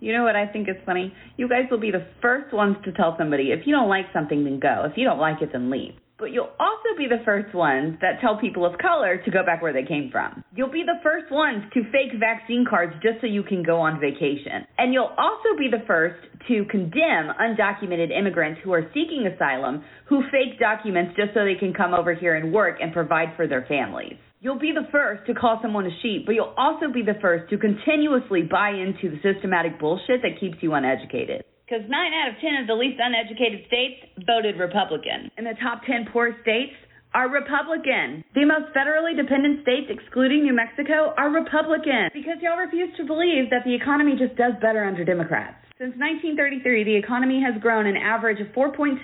[SPEAKER 20] You know what I think is funny? You guys will be the first ones to tell somebody if you don't like something, then go. If you don't like it, then leave. But you'll also be the first ones that tell people of color to go back where they came from. You'll be the first ones to fake vaccine cards just so you can go on vacation. And you'll also be the first to condemn undocumented immigrants who are seeking asylum who fake documents just so they can come over here and work and provide for their families. You'll be the first to call someone a sheep, but you'll also be the first to continuously buy into the systematic bullshit that keeps you uneducated. Because 9 out of 10 of the least uneducated states voted Republican. And the top 10 poorest states are Republican. The most federally dependent states, excluding New Mexico, are Republican. Because y'all refuse to believe that the economy just does better under Democrats. Since 1933, the economy has grown an average of 4.6%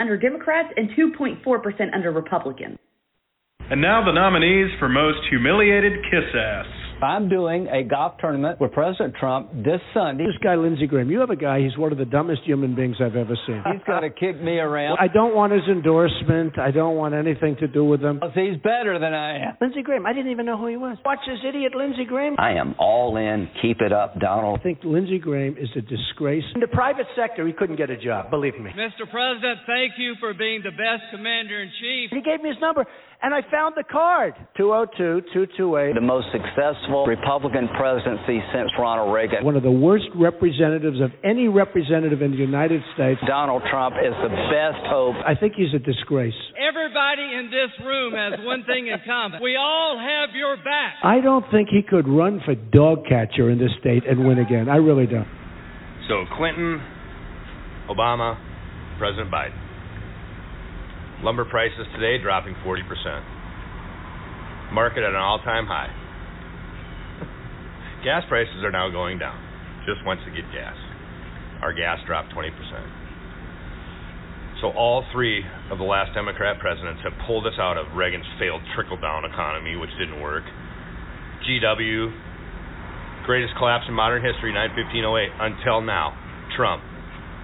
[SPEAKER 20] under Democrats and 2.4% under Republicans.
[SPEAKER 21] And now the nominees for most humiliated kiss ass.
[SPEAKER 6] I'm doing a golf tournament with President Trump this Sunday.
[SPEAKER 17] This guy, Lindsey Graham, you have a guy, he's one of the dumbest human beings I've ever seen.
[SPEAKER 6] He's going to kick me around.
[SPEAKER 17] I don't want his endorsement. I don't want anything to do with him.
[SPEAKER 6] He's better than I am.
[SPEAKER 17] Lindsey Graham, I didn't even know who he was. Watch this idiot Lindsey Graham.
[SPEAKER 22] I am all in. Keep it up, Donald.
[SPEAKER 17] I think Lindsey Graham is a disgrace. In the private sector, he couldn't get a job, believe me.
[SPEAKER 21] Mr. President, thank you for being the best commander in chief.
[SPEAKER 17] He gave me his number, and I found the card 202 228.
[SPEAKER 22] The most successful Republican presidency since Ronald Reagan.
[SPEAKER 17] One of the worst representatives of any representative in the United States.
[SPEAKER 22] Donald Trump is the best hope.
[SPEAKER 17] I think he's a disgrace.
[SPEAKER 21] Everybody in this room has one thing in common. We all have your back.
[SPEAKER 17] I don't think he could run for dog catcher in this state and win again. I really don't.
[SPEAKER 23] So Clinton, Obama, President Biden. Lumber prices today dropping 40%. Market at an all-time high. gas prices are now going down. Just went to get gas. Our gas dropped 20%. So all three of the last Democrat presidents have pulled us out of Reagan's failed trickle-down economy, which didn't work. GW, greatest collapse in modern history, 91508, until now. Trump,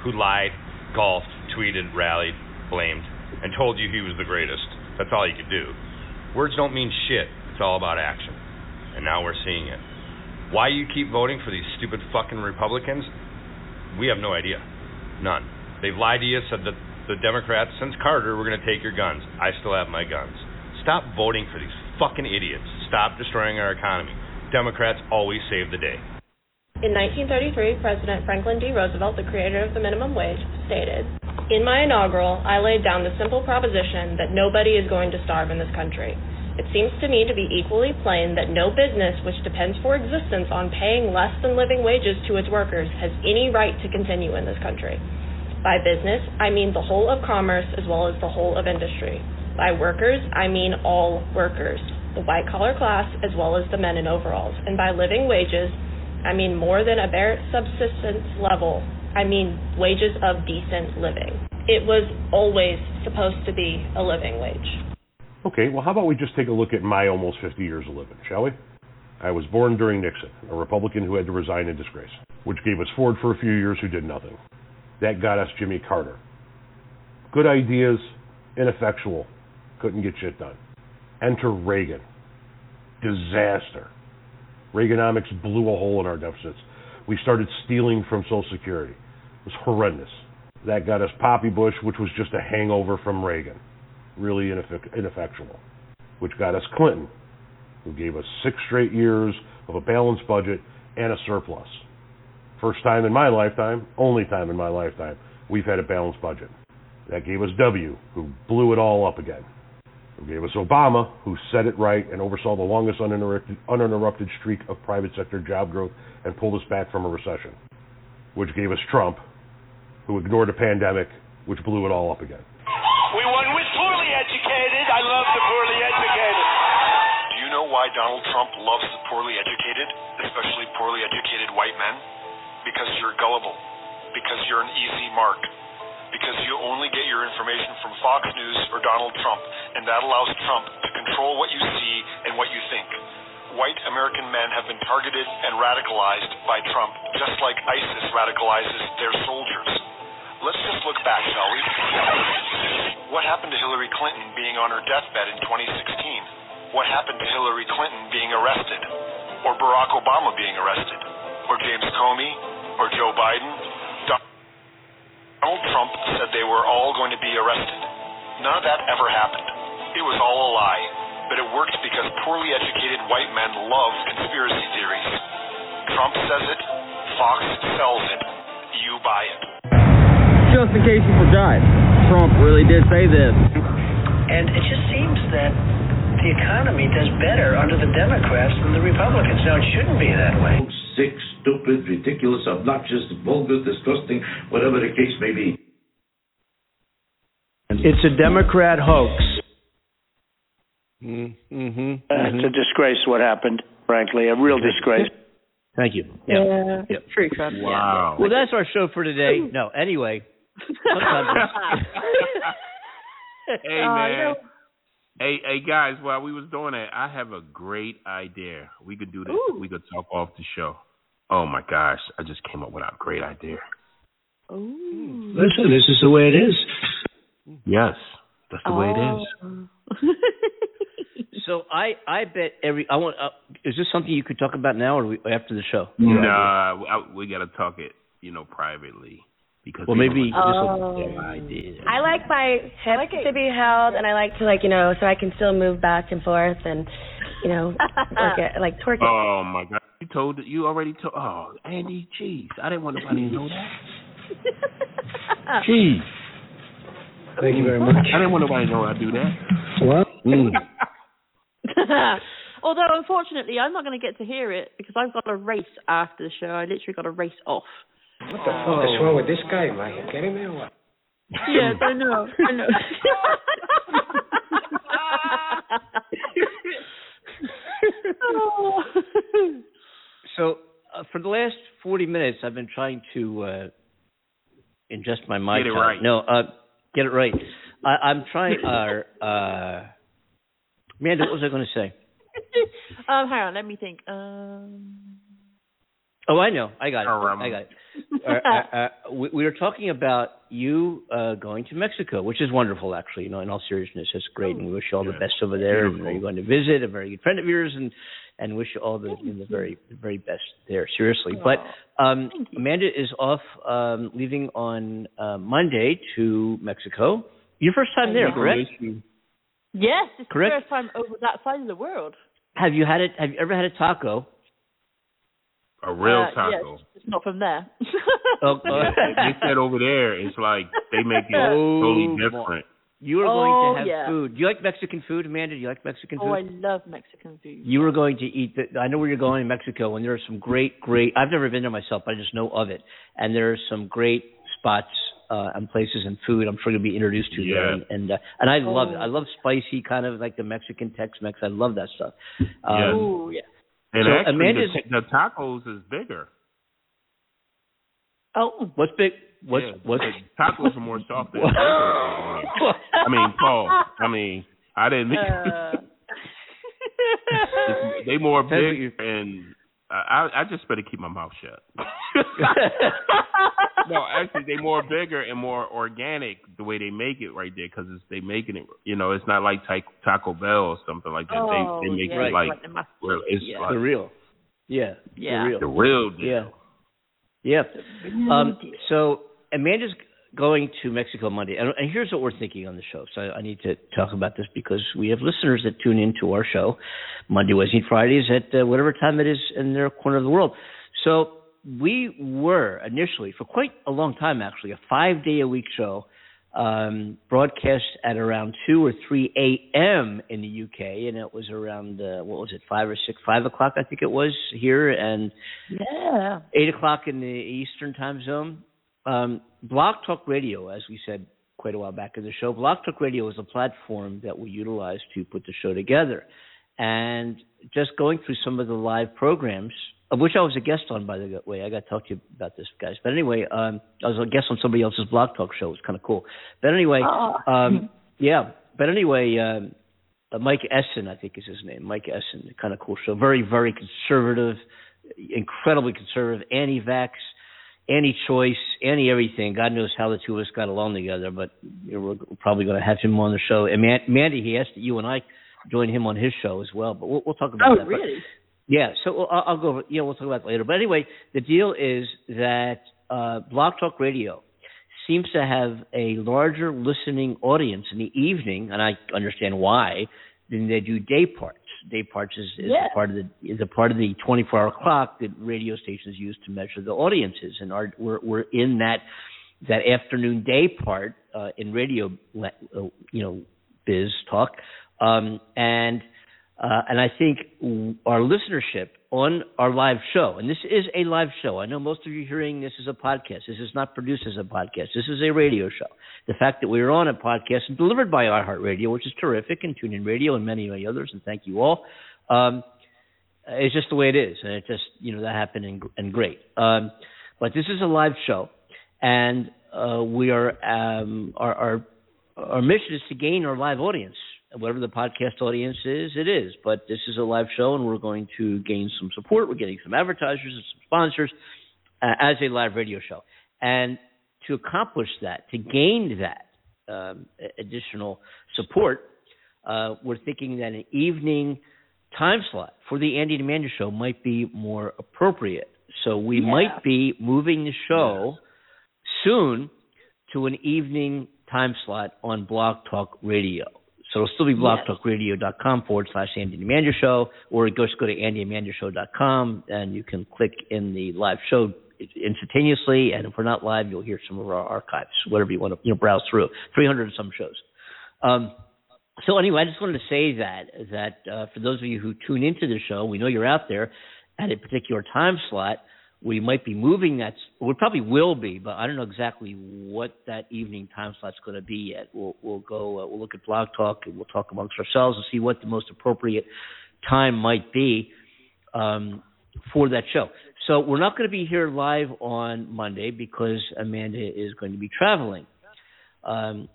[SPEAKER 23] who lied, golfed, tweeted, rallied, blamed, and told you he was the greatest. That's all he could do. Words don't mean shit. It's all about action. And now we're seeing it. Why you keep voting for these stupid fucking Republicans? We have no idea. None. They've lied to you, said that the Democrats, since Carter, were going to take your guns. I still have my guns. Stop voting for these fucking idiots. Stop destroying our economy. Democrats always save the day.
[SPEAKER 24] In 1933, President Franklin D. Roosevelt, the creator of the minimum wage, stated, In my inaugural, I laid down the simple proposition that nobody is going to starve in this country. It seems to me to be equally plain that no business which depends for existence on paying less than living wages to its workers has any right to continue in this country. By business, I mean the whole of commerce as well as the whole of industry. By workers, I mean all workers, the white collar class as well as the men in overalls. And by living wages, I mean more than a bare subsistence level. I mean wages of decent living. It was always supposed to be a living wage.
[SPEAKER 25] Okay, well, how about we just take a look at my almost 50 years of living, shall we? I was born during Nixon, a Republican who had to resign in disgrace, which gave us Ford for a few years who did nothing. That got us Jimmy Carter. Good ideas, ineffectual, couldn't get shit done. Enter Reagan. Disaster. Reaganomics blew a hole in our deficits. We started stealing from Social Security. It was horrendous. That got us Poppy Bush, which was just a hangover from Reagan. Really ineffect- ineffectual. Which got us Clinton, who gave us six straight years of a balanced budget and a surplus. First time in my lifetime, only time in my lifetime, we've had a balanced budget. That gave us W, who blew it all up again. Who gave us Obama, who set it right and oversaw the longest uninterrupted, uninterrupted streak of private sector job growth and pulled us back from a recession. Which gave us Trump, who ignored a pandemic, which blew it all up again.
[SPEAKER 3] We won with poorly educated. I love the poorly educated.
[SPEAKER 26] Do you know why Donald Trump loves the poorly educated, especially poorly educated white men? Because you're gullible. Because you're an easy mark. Because you only get your information from Fox News or Donald Trump, and that allows Trump to control what you see and what you think. White American men have been targeted and radicalized by Trump, just like ISIS radicalizes their soldiers. Let's just look back, shall we? What happened to Hillary Clinton being on her deathbed in 2016? What happened to Hillary Clinton being arrested? Or Barack Obama being arrested? Or James Comey? Or Joe Biden? Donald Trump said they were all going to be arrested. None of that ever happened. It was all a lie. But it worked because poorly educated white men love conspiracy theories. Trump says it, Fox sells it. You buy it.
[SPEAKER 27] Just in case you forgot, Trump really did say this.
[SPEAKER 28] And it just seems that the economy does better under the Democrats than the Republicans. Now, it shouldn't be that way.
[SPEAKER 29] Sick, stupid, ridiculous, obnoxious, vulgar, disgusting, whatever the case may be.
[SPEAKER 17] It's a Democrat hoax.
[SPEAKER 10] Mm-hmm.
[SPEAKER 28] It's a disgrace what happened, frankly, a real disgrace.
[SPEAKER 10] Thank you.
[SPEAKER 11] Yeah.
[SPEAKER 10] Yep.
[SPEAKER 11] True, Trump.
[SPEAKER 10] Wow. Well, that's our show for today. No, anyway. sometimes
[SPEAKER 13] Hey
[SPEAKER 11] Oh,
[SPEAKER 13] man, Hey, hey guys, while we was doing that, I have a great idea. We could do this.
[SPEAKER 11] Ooh.
[SPEAKER 13] We could talk off the show. Oh my gosh, I just came up with a great idea.
[SPEAKER 11] Ooh.
[SPEAKER 29] Listen, this is the way it is.
[SPEAKER 13] Yes, that's the way it is.
[SPEAKER 11] is.
[SPEAKER 10] So I I bet every I want. Uh, is this something you could talk about now or we, after the show?
[SPEAKER 13] Nah, I, we got to talk it, you know, privately because
[SPEAKER 10] Well, maybe
[SPEAKER 13] don't
[SPEAKER 10] this
[SPEAKER 13] like-
[SPEAKER 10] will
[SPEAKER 11] Oh.
[SPEAKER 10] be an idea.
[SPEAKER 30] I like my hips to be held, and I like to like you know, so I can still move back and forth, and you know, work it like twerk it.
[SPEAKER 13] Oh my God! You told you already told. Oh, Andy, jeez, I didn't want nobody to know that. Jeez,
[SPEAKER 29] Thank you very much.
[SPEAKER 13] I didn't want nobody to know I do that.
[SPEAKER 29] What?
[SPEAKER 13] Mm.
[SPEAKER 11] Although unfortunately, I'm not going to get to hear it because I've got a race after the show. I literally got a race off.
[SPEAKER 29] What the fuck is wrong with this guy? Am I kidding me or what?
[SPEAKER 11] yes, I know. I know. Oh.
[SPEAKER 10] So uh, for the last forty minutes, I've been trying to uh, ingest my mic.
[SPEAKER 13] Get it right.
[SPEAKER 10] No, uh, get it right. I, I'm trying. Uh, uh, Amanda, what was I going to say?
[SPEAKER 11] um, hang on, let me think. Um,
[SPEAKER 10] Oh, I know. I got it.
[SPEAKER 13] Oh,
[SPEAKER 10] I got it. uh, uh, uh, we, we were talking about you uh, going to Mexico, which is wonderful, actually. You know, in all seriousness, it's great, and we wish you all the best over there. And
[SPEAKER 13] Beautiful.
[SPEAKER 10] you're going to visit a very good friend of yours, and and wish you all the the very the very best there. Seriously, but um, Amanda is off, um, leaving on uh, Monday to Mexico. Your first time there, correct?
[SPEAKER 11] yes, it's
[SPEAKER 10] Correct.
[SPEAKER 11] the first time over that side of the world.
[SPEAKER 10] Have you had it? Have you ever had a taco?
[SPEAKER 13] A real
[SPEAKER 11] Uh,
[SPEAKER 13] taco.
[SPEAKER 11] Yes, it's not from there.
[SPEAKER 10] Oh,
[SPEAKER 13] Yeah, they, they said over there, it's like they make it totally
[SPEAKER 10] Oh,
[SPEAKER 13] different.
[SPEAKER 10] You are
[SPEAKER 11] Oh,
[SPEAKER 10] going to have
[SPEAKER 11] yeah.
[SPEAKER 10] food. Do you like Mexican food, Amanda? Do you like Mexican food?
[SPEAKER 11] oh, I love Mexican food.
[SPEAKER 10] you were going to eat the I know where you're going in Mexico and there are some great great I've never been there myself, but I just know of it. And there are some great spots uh and places and food I'm sure you'll be introduced to there
[SPEAKER 13] Yeah.
[SPEAKER 10] and and, uh, and I love it.
[SPEAKER 11] Oh.
[SPEAKER 10] I love spicy kind of like the Mexican Tex Mex. I love that stuff. Um,
[SPEAKER 13] Yeah.
[SPEAKER 11] Oh, yeah.
[SPEAKER 13] And
[SPEAKER 10] So
[SPEAKER 13] actually,
[SPEAKER 10] Amanda's-
[SPEAKER 13] the, the tacos is bigger.
[SPEAKER 11] Oh,
[SPEAKER 10] What's big what's
[SPEAKER 13] yeah,
[SPEAKER 10] what's
[SPEAKER 13] the tacos are more soft than burgers. I mean, Paul. I mean, I didn't. mean
[SPEAKER 11] uh,
[SPEAKER 13] they more
[SPEAKER 10] Depends
[SPEAKER 13] big, and I I just better keep my mouth shut. no, actually, they more bigger and more organic the way they make it right there because they making it. You know, it's not like Ta- Taco Bell or something like that.
[SPEAKER 11] oh,
[SPEAKER 13] they they make
[SPEAKER 11] yeah,
[SPEAKER 13] it like
[SPEAKER 11] the
[SPEAKER 13] where it's
[SPEAKER 11] Yeah.
[SPEAKER 13] like
[SPEAKER 10] the real. Yeah.
[SPEAKER 11] Yeah.
[SPEAKER 10] The real.
[SPEAKER 13] the real deal.
[SPEAKER 10] Yeah. Yeah. Um, so Amanda's going to Mexico Monday, and, and here's what we're thinking on the show. So I, I need to talk about this because we have listeners that tune into our show Monday, Wednesday, and Fridays at uh, whatever time it is in their corner of the world. So we were initially, for quite a long time actually, a five day a week show. Um, broadcast at around two or three a.m. in the UK, and it was around uh, what was it, five or six, five o'clock, I think it was here, and
[SPEAKER 11] Yeah.
[SPEAKER 10] eight o'clock in the Eastern time zone. Um, Blog Talk Radio, as we said quite a while back in the show, Blog Talk Radio is a platform that we utilize to put the show together. And just going through some of the live programs, of which I was a guest on, by the way, I got to talk to you about this, guys. But anyway, um, I was a guest on somebody else's Blog Talk show. It was kind of cool. But anyway,
[SPEAKER 11] Oh.
[SPEAKER 10] um, yeah. But anyway, um, uh, Mike Essen, I think is his name. Mike Essen, kind of cool show. Very, very conservative, incredibly conservative, anti-vax, anti-choice, any everything. God knows how the two of us got along together, but we're probably going to have him on the show. And Man- Mandy, he asked that you and I join him on his show as well, but we'll, we'll talk about
[SPEAKER 11] Oh,
[SPEAKER 10] that. But-
[SPEAKER 11] really?
[SPEAKER 10] yeah, so I'll, I'll go over. Yeah, we'll talk about that later. But anyway, the deal is that uh, Blog Talk Radio seems to have a larger listening audience in the evening, and I understand why. Than they do day parts. Day parts is, is
[SPEAKER 11] Yeah.
[SPEAKER 10] a part of the is a part of the 24 hour clock that radio stations use to measure the audiences, and our, we're we're in that that afternoon day part uh, in radio, uh, you know, biz talk, um, and uh, and I think our listenership on our live show, and this is a live show. I know most of you hearing this is a podcast. This is not produced as a podcast. This is a radio show. The fact that we are on a podcast and delivered by iHeartRadio, which is terrific, and TuneIn Radio and many, many others, and thank you all. Um, it's just the way it is, and it just you know that happened and, and great. Um, but this is a live show, and uh, we are um, our, our our mission is to gain our live audience whatever the podcast audience is, it is. But this is a live show, and we're going to gain some support. We're getting some advertisers and some sponsors uh, as a live radio show. And to accomplish that, to gain that um, additional support, uh, we're thinking that an evening time slot for the Andy and Amanda show might be more appropriate. So we
[SPEAKER 11] Yeah.
[SPEAKER 10] might be moving the show soon to an evening time slot on Blog Talk Radio. So it'll still be blogtalkradio.com forward slash Andy and Amanda Show, or just go to andymandashow.com and you can click in the live show instantaneously. And if we're not live, you'll hear some of our archives, whatever you want to you know, browse through. 300 and some shows. Um, so anyway, I just wanted to say that that uh, for those of you who tune into the show, we know you're out there at a particular time slot. We might be moving that. We probably will be, but I don't know exactly what that evening time slot's going to be yet. We'll we'll go. Uh, we'll look at Blog Talk and we'll talk amongst ourselves and see what the most appropriate time might be um, for that show. So we're not going to be here live on Monday because Amanda is going to be traveling. Um,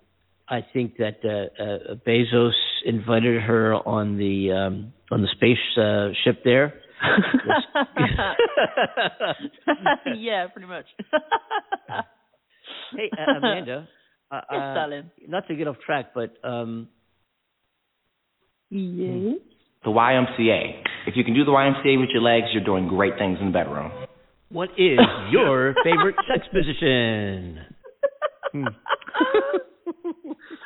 [SPEAKER 10] I think that uh, uh, Bezos invited her on the um, on the space uh, ship there.
[SPEAKER 11] yeah, pretty much.
[SPEAKER 10] hey, uh, Amanda. Uh,
[SPEAKER 11] Yes,
[SPEAKER 10] uh,
[SPEAKER 11] darling.
[SPEAKER 10] Not to get off track, but um,
[SPEAKER 11] yes.
[SPEAKER 31] The YMCA. If you can do the YMCA with your legs, you're doing great things in the bedroom.
[SPEAKER 10] what is your favorite sex position? Hmm.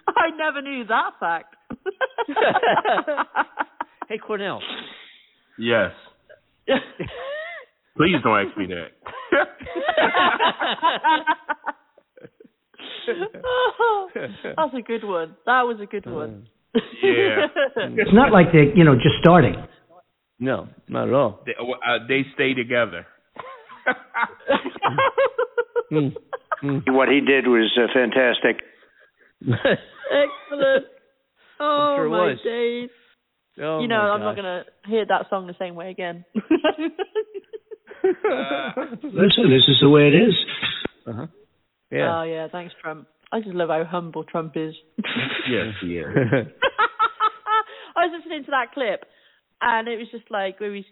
[SPEAKER 11] I never knew that fact.
[SPEAKER 10] hey, Cornell.
[SPEAKER 13] Yes. Please don't ask me that.
[SPEAKER 11] That's a good one. That was a good one.
[SPEAKER 13] Yeah.
[SPEAKER 28] It's not like they're, you know, just starting.
[SPEAKER 10] No, not at all.
[SPEAKER 13] They, uh, they stay together.
[SPEAKER 32] What he did was uh, fantastic.
[SPEAKER 11] Excellent. Oh
[SPEAKER 10] sure
[SPEAKER 11] my
[SPEAKER 10] was.
[SPEAKER 11] days.
[SPEAKER 10] Oh,
[SPEAKER 11] you know, I'm not gonna hear that song the same way again.
[SPEAKER 28] Listen, this is the way it is.
[SPEAKER 10] Uh-huh.
[SPEAKER 11] Oh yeah, thanks Trump. I just love how humble Trump is.
[SPEAKER 13] yes, he is.
[SPEAKER 11] I was listening to that clip, and it was just like we was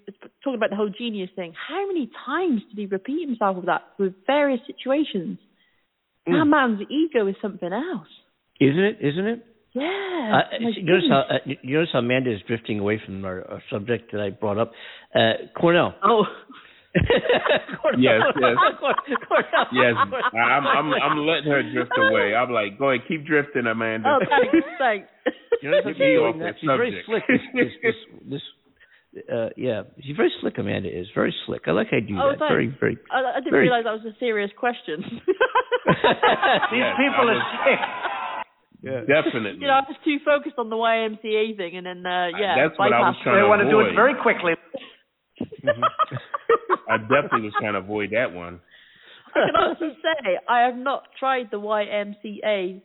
[SPEAKER 11] talking about the whole genius thing. How many times did he repeat himself with that with various situations? That man's ego is something else.
[SPEAKER 10] Isn't it? Isn't it?
[SPEAKER 11] Yeah.
[SPEAKER 10] Uh,
[SPEAKER 11] my
[SPEAKER 10] you notice how uh, you notice how Amanda is drifting away from our, our subject that I brought up. Uh, Cornell.
[SPEAKER 11] Oh.
[SPEAKER 13] Yes, yes.
[SPEAKER 10] Cornell.
[SPEAKER 13] Yes, I'm I'm I'm letting her drift away. I'm like, go ahead, keep drifting, Amanda.
[SPEAKER 11] Oh, thanks, thanks.
[SPEAKER 10] You notice how she's
[SPEAKER 13] me
[SPEAKER 10] doing
[SPEAKER 13] off
[SPEAKER 10] that?
[SPEAKER 13] that
[SPEAKER 10] She's very slick. This, this, this, this, uh, yeah, she's very slick. Amanda is very slick. I like how you do
[SPEAKER 11] Oh,
[SPEAKER 10] that.
[SPEAKER 11] thanks.
[SPEAKER 10] Very, very.
[SPEAKER 11] I, I didn't
[SPEAKER 10] very-
[SPEAKER 11] realize that was a serious question.
[SPEAKER 13] These
[SPEAKER 28] people are sick.
[SPEAKER 10] Yeah.
[SPEAKER 13] Definitely.
[SPEAKER 11] you know, I was too focused on the YMCA thing, and then uh, yeah,
[SPEAKER 13] That's what I was trying
[SPEAKER 28] They
[SPEAKER 13] to
[SPEAKER 28] want to do it very quickly.
[SPEAKER 13] I definitely was trying to avoid that one.
[SPEAKER 11] I can honestly say I have not tried the YMCA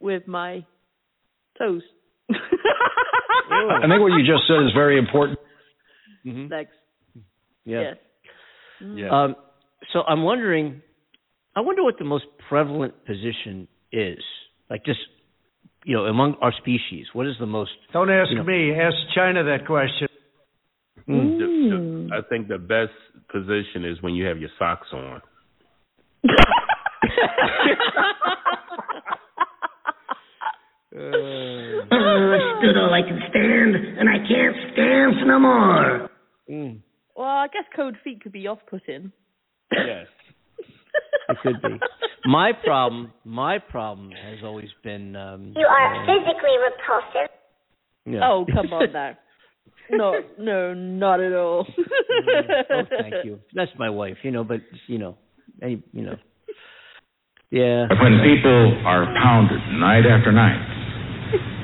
[SPEAKER 11] with my toes.
[SPEAKER 17] I think what you just said is very important.
[SPEAKER 11] Thanks.
[SPEAKER 10] Yeah.
[SPEAKER 11] Yes.
[SPEAKER 10] Um, so I'm wondering, I wonder what the most prevalent position is. Like just, you know, among our species, what is the most?
[SPEAKER 28] Don't ask
[SPEAKER 10] you know-
[SPEAKER 28] me. Ask China that question. Hmm.
[SPEAKER 13] The- the- I think the best position is when you have your socks on.
[SPEAKER 28] I stood all I can stand, and I can't stand no more. Hmm.
[SPEAKER 11] Well, I guess cold feet could be off-putting.
[SPEAKER 13] Yes.
[SPEAKER 10] It could be. My problem, my problem has always been. Um,
[SPEAKER 33] You are
[SPEAKER 10] uh,
[SPEAKER 33] physically repulsive.
[SPEAKER 10] yeah.
[SPEAKER 11] Oh, come on now. No, no, not at all.
[SPEAKER 10] oh, thank you. That's my wife, you know, but you know, any, you know, yeah.
[SPEAKER 2] When people are pounded night after night,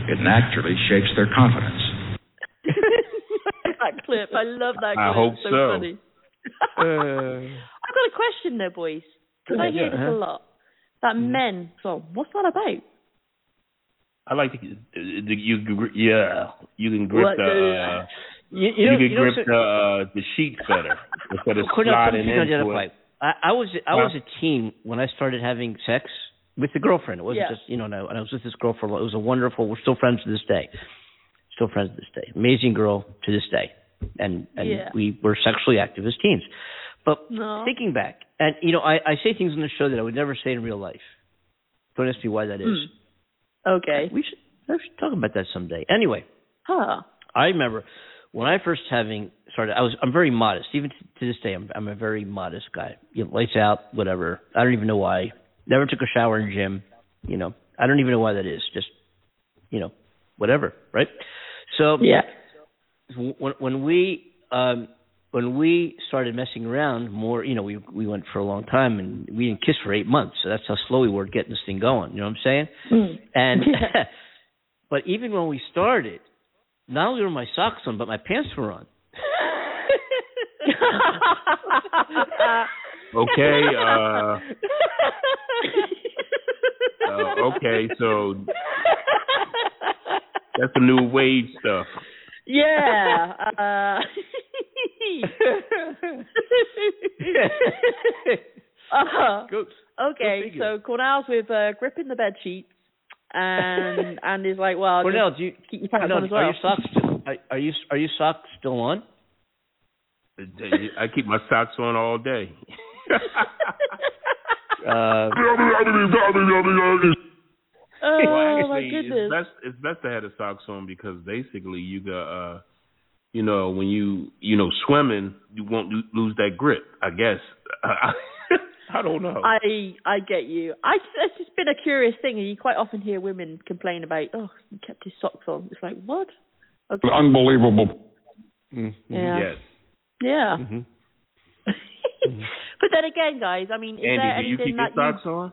[SPEAKER 2] it naturally shakes their confidence.
[SPEAKER 11] that clip. I love that clip.
[SPEAKER 13] I hope
[SPEAKER 11] so.
[SPEAKER 13] so.
[SPEAKER 11] funny. I've got a question though, boys. Because I
[SPEAKER 13] Yeah,
[SPEAKER 11] hear this
[SPEAKER 13] uh-huh.
[SPEAKER 11] a lot. That men. So, what's that about?
[SPEAKER 13] I like to uh, you yeah you can grip
[SPEAKER 11] What
[SPEAKER 13] the
[SPEAKER 11] the-
[SPEAKER 13] uh,
[SPEAKER 10] You,
[SPEAKER 13] you,
[SPEAKER 10] you,
[SPEAKER 13] can
[SPEAKER 10] you
[SPEAKER 13] grip
[SPEAKER 10] so-
[SPEAKER 13] the uh, the sheets better instead of sliding
[SPEAKER 10] something
[SPEAKER 13] into it.
[SPEAKER 10] I, I was I was a teen when I started having sex, with the girlfriend. It wasn't
[SPEAKER 11] Yeah.
[SPEAKER 10] just you know, and I, and I was with this girl for. a lo- It was a wonderful. We're still friends to this day. Still friends to this day. Amazing girl to this day, and and
[SPEAKER 11] Yeah.
[SPEAKER 10] we were sexually active as teens. But
[SPEAKER 11] No.
[SPEAKER 10] thinking back, and you know, I, I say things on the show that I would never say in real life. Don't ask me why that is.
[SPEAKER 11] Hmm. Okay.
[SPEAKER 10] We should I should talk about that someday. Anyway,
[SPEAKER 11] Huh.
[SPEAKER 10] I remember when I first having started. I was I'm very modest. Even to, to this day, I'm I'm a very modest guy. You know, lights out, whatever. I don't even know why. Never took a shower in gym. You know, I don't even know why that is. Just you know, whatever, right? So
[SPEAKER 11] Yeah.
[SPEAKER 10] when when we um when we started messing around more, you know, we we went for a long time and we didn't kiss for eight months. So that's how slow we were getting this thing going. You know what I'm saying?
[SPEAKER 11] Mm.
[SPEAKER 10] And but even when we started, not only were my socks on, but my pants were on.
[SPEAKER 13] Okay. Uh, uh, okay. So that's the new wage stuff.
[SPEAKER 11] Yeah. Uh, uh,
[SPEAKER 10] Go-
[SPEAKER 11] okay,
[SPEAKER 10] figure.
[SPEAKER 11] so Cornell's with uh, gripping the bed sheets, and and is like, well,
[SPEAKER 10] Cornell, do you
[SPEAKER 11] keep your pants
[SPEAKER 10] Cornell,
[SPEAKER 11] on as
[SPEAKER 10] are
[SPEAKER 11] well.
[SPEAKER 10] your socks still, are, are you are your socks still on?
[SPEAKER 13] I keep my socks on all day.
[SPEAKER 10] Uh,
[SPEAKER 11] Oh
[SPEAKER 13] well,
[SPEAKER 11] my goodness.
[SPEAKER 13] it's best it's best to have the socks on because basically you got uh, you know, when you you know swimming, you won't lose that grip. I guess. I don't know.
[SPEAKER 11] I I get you. I it's just been a curious thing, and you quite often hear women complain about, oh, he kept his socks on. It's like what? Okay.
[SPEAKER 25] Unbelievable.
[SPEAKER 10] Mm-hmm.
[SPEAKER 11] Yeah.
[SPEAKER 13] Yes.
[SPEAKER 11] Yeah. but then again, guys, I mean, is there
[SPEAKER 13] Andy, do you
[SPEAKER 11] anything
[SPEAKER 13] keep your
[SPEAKER 11] that you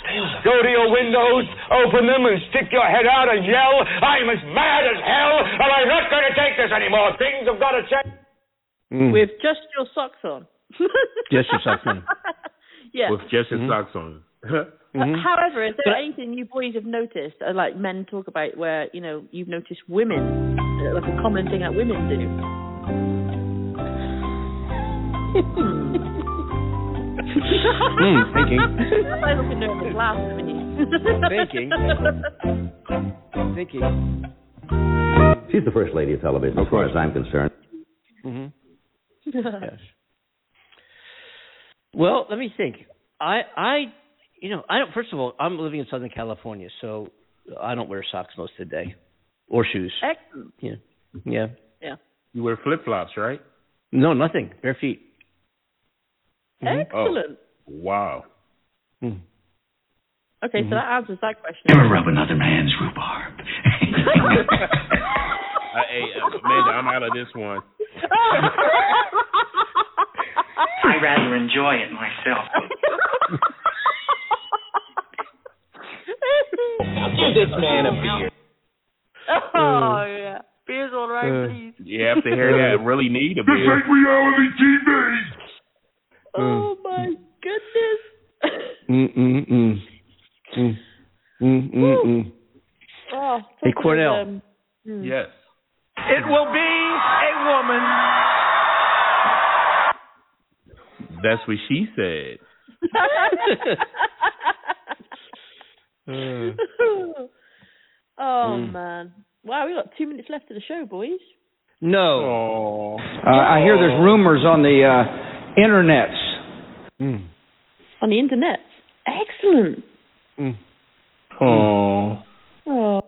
[SPEAKER 34] go to your windows, open them, and stick your head out and yell, I'm as mad as hell, and I'm not going to take this anymore. Things have got to change.
[SPEAKER 10] Mm.
[SPEAKER 11] with just your socks on?
[SPEAKER 10] Just your socks on.
[SPEAKER 11] yeah.
[SPEAKER 13] With just his
[SPEAKER 10] Mhm.
[SPEAKER 13] socks on.
[SPEAKER 10] Mhm.
[SPEAKER 11] However, is there anything you boys have noticed, uh, like men talk about, where you know you've noticed women, uh, like a common thing that women do?
[SPEAKER 10] Hmm, thinking.
[SPEAKER 11] I'm looking nervous last minute.
[SPEAKER 10] Thinking. Thinking.
[SPEAKER 33] She's the first lady of television, as far as I'm concerned.
[SPEAKER 10] hmm Yes. Well, let me think. I I you know, I don't first of all, I'm living in Southern California, so I don't wear socks most of the day. Or shoes.
[SPEAKER 11] Excellent.
[SPEAKER 10] Yeah. Yeah.
[SPEAKER 11] Yeah.
[SPEAKER 13] You wear flip flops, right?
[SPEAKER 10] No, nothing. Bare feet. Mhm.
[SPEAKER 11] Excellent.
[SPEAKER 13] Wow.
[SPEAKER 10] Mm.
[SPEAKER 11] Okay,
[SPEAKER 10] Mhm.
[SPEAKER 11] so that answers that question.
[SPEAKER 29] Never rub another man's rhubarb.
[SPEAKER 13] Uh, hey, uh, Amanda, I'm out of this one.
[SPEAKER 28] I rather enjoy it myself.
[SPEAKER 31] Give this man a beer.
[SPEAKER 11] Oh yeah, beers all right,
[SPEAKER 10] Uh.
[SPEAKER 11] please.
[SPEAKER 13] You have to hear that. Really need a beer.
[SPEAKER 29] This
[SPEAKER 13] beer.
[SPEAKER 29] ain't reality TV.
[SPEAKER 11] Oh my goodness.
[SPEAKER 10] Mm mm mm. Mm mm mm. mm.
[SPEAKER 11] Oh,
[SPEAKER 10] Hey, Cornell.
[SPEAKER 11] hmm.
[SPEAKER 13] Yes.
[SPEAKER 3] It will be a woman.
[SPEAKER 13] That's what she said.
[SPEAKER 11] oh
[SPEAKER 10] Mm.
[SPEAKER 11] man! Wow, we got two minutes left of the show, boys.
[SPEAKER 10] No.
[SPEAKER 27] Uh, I hear there's rumors on the uh, internets.
[SPEAKER 10] Mm.
[SPEAKER 11] On the internet. Excellent.
[SPEAKER 10] Mm.
[SPEAKER 13] Oh,
[SPEAKER 11] Oh.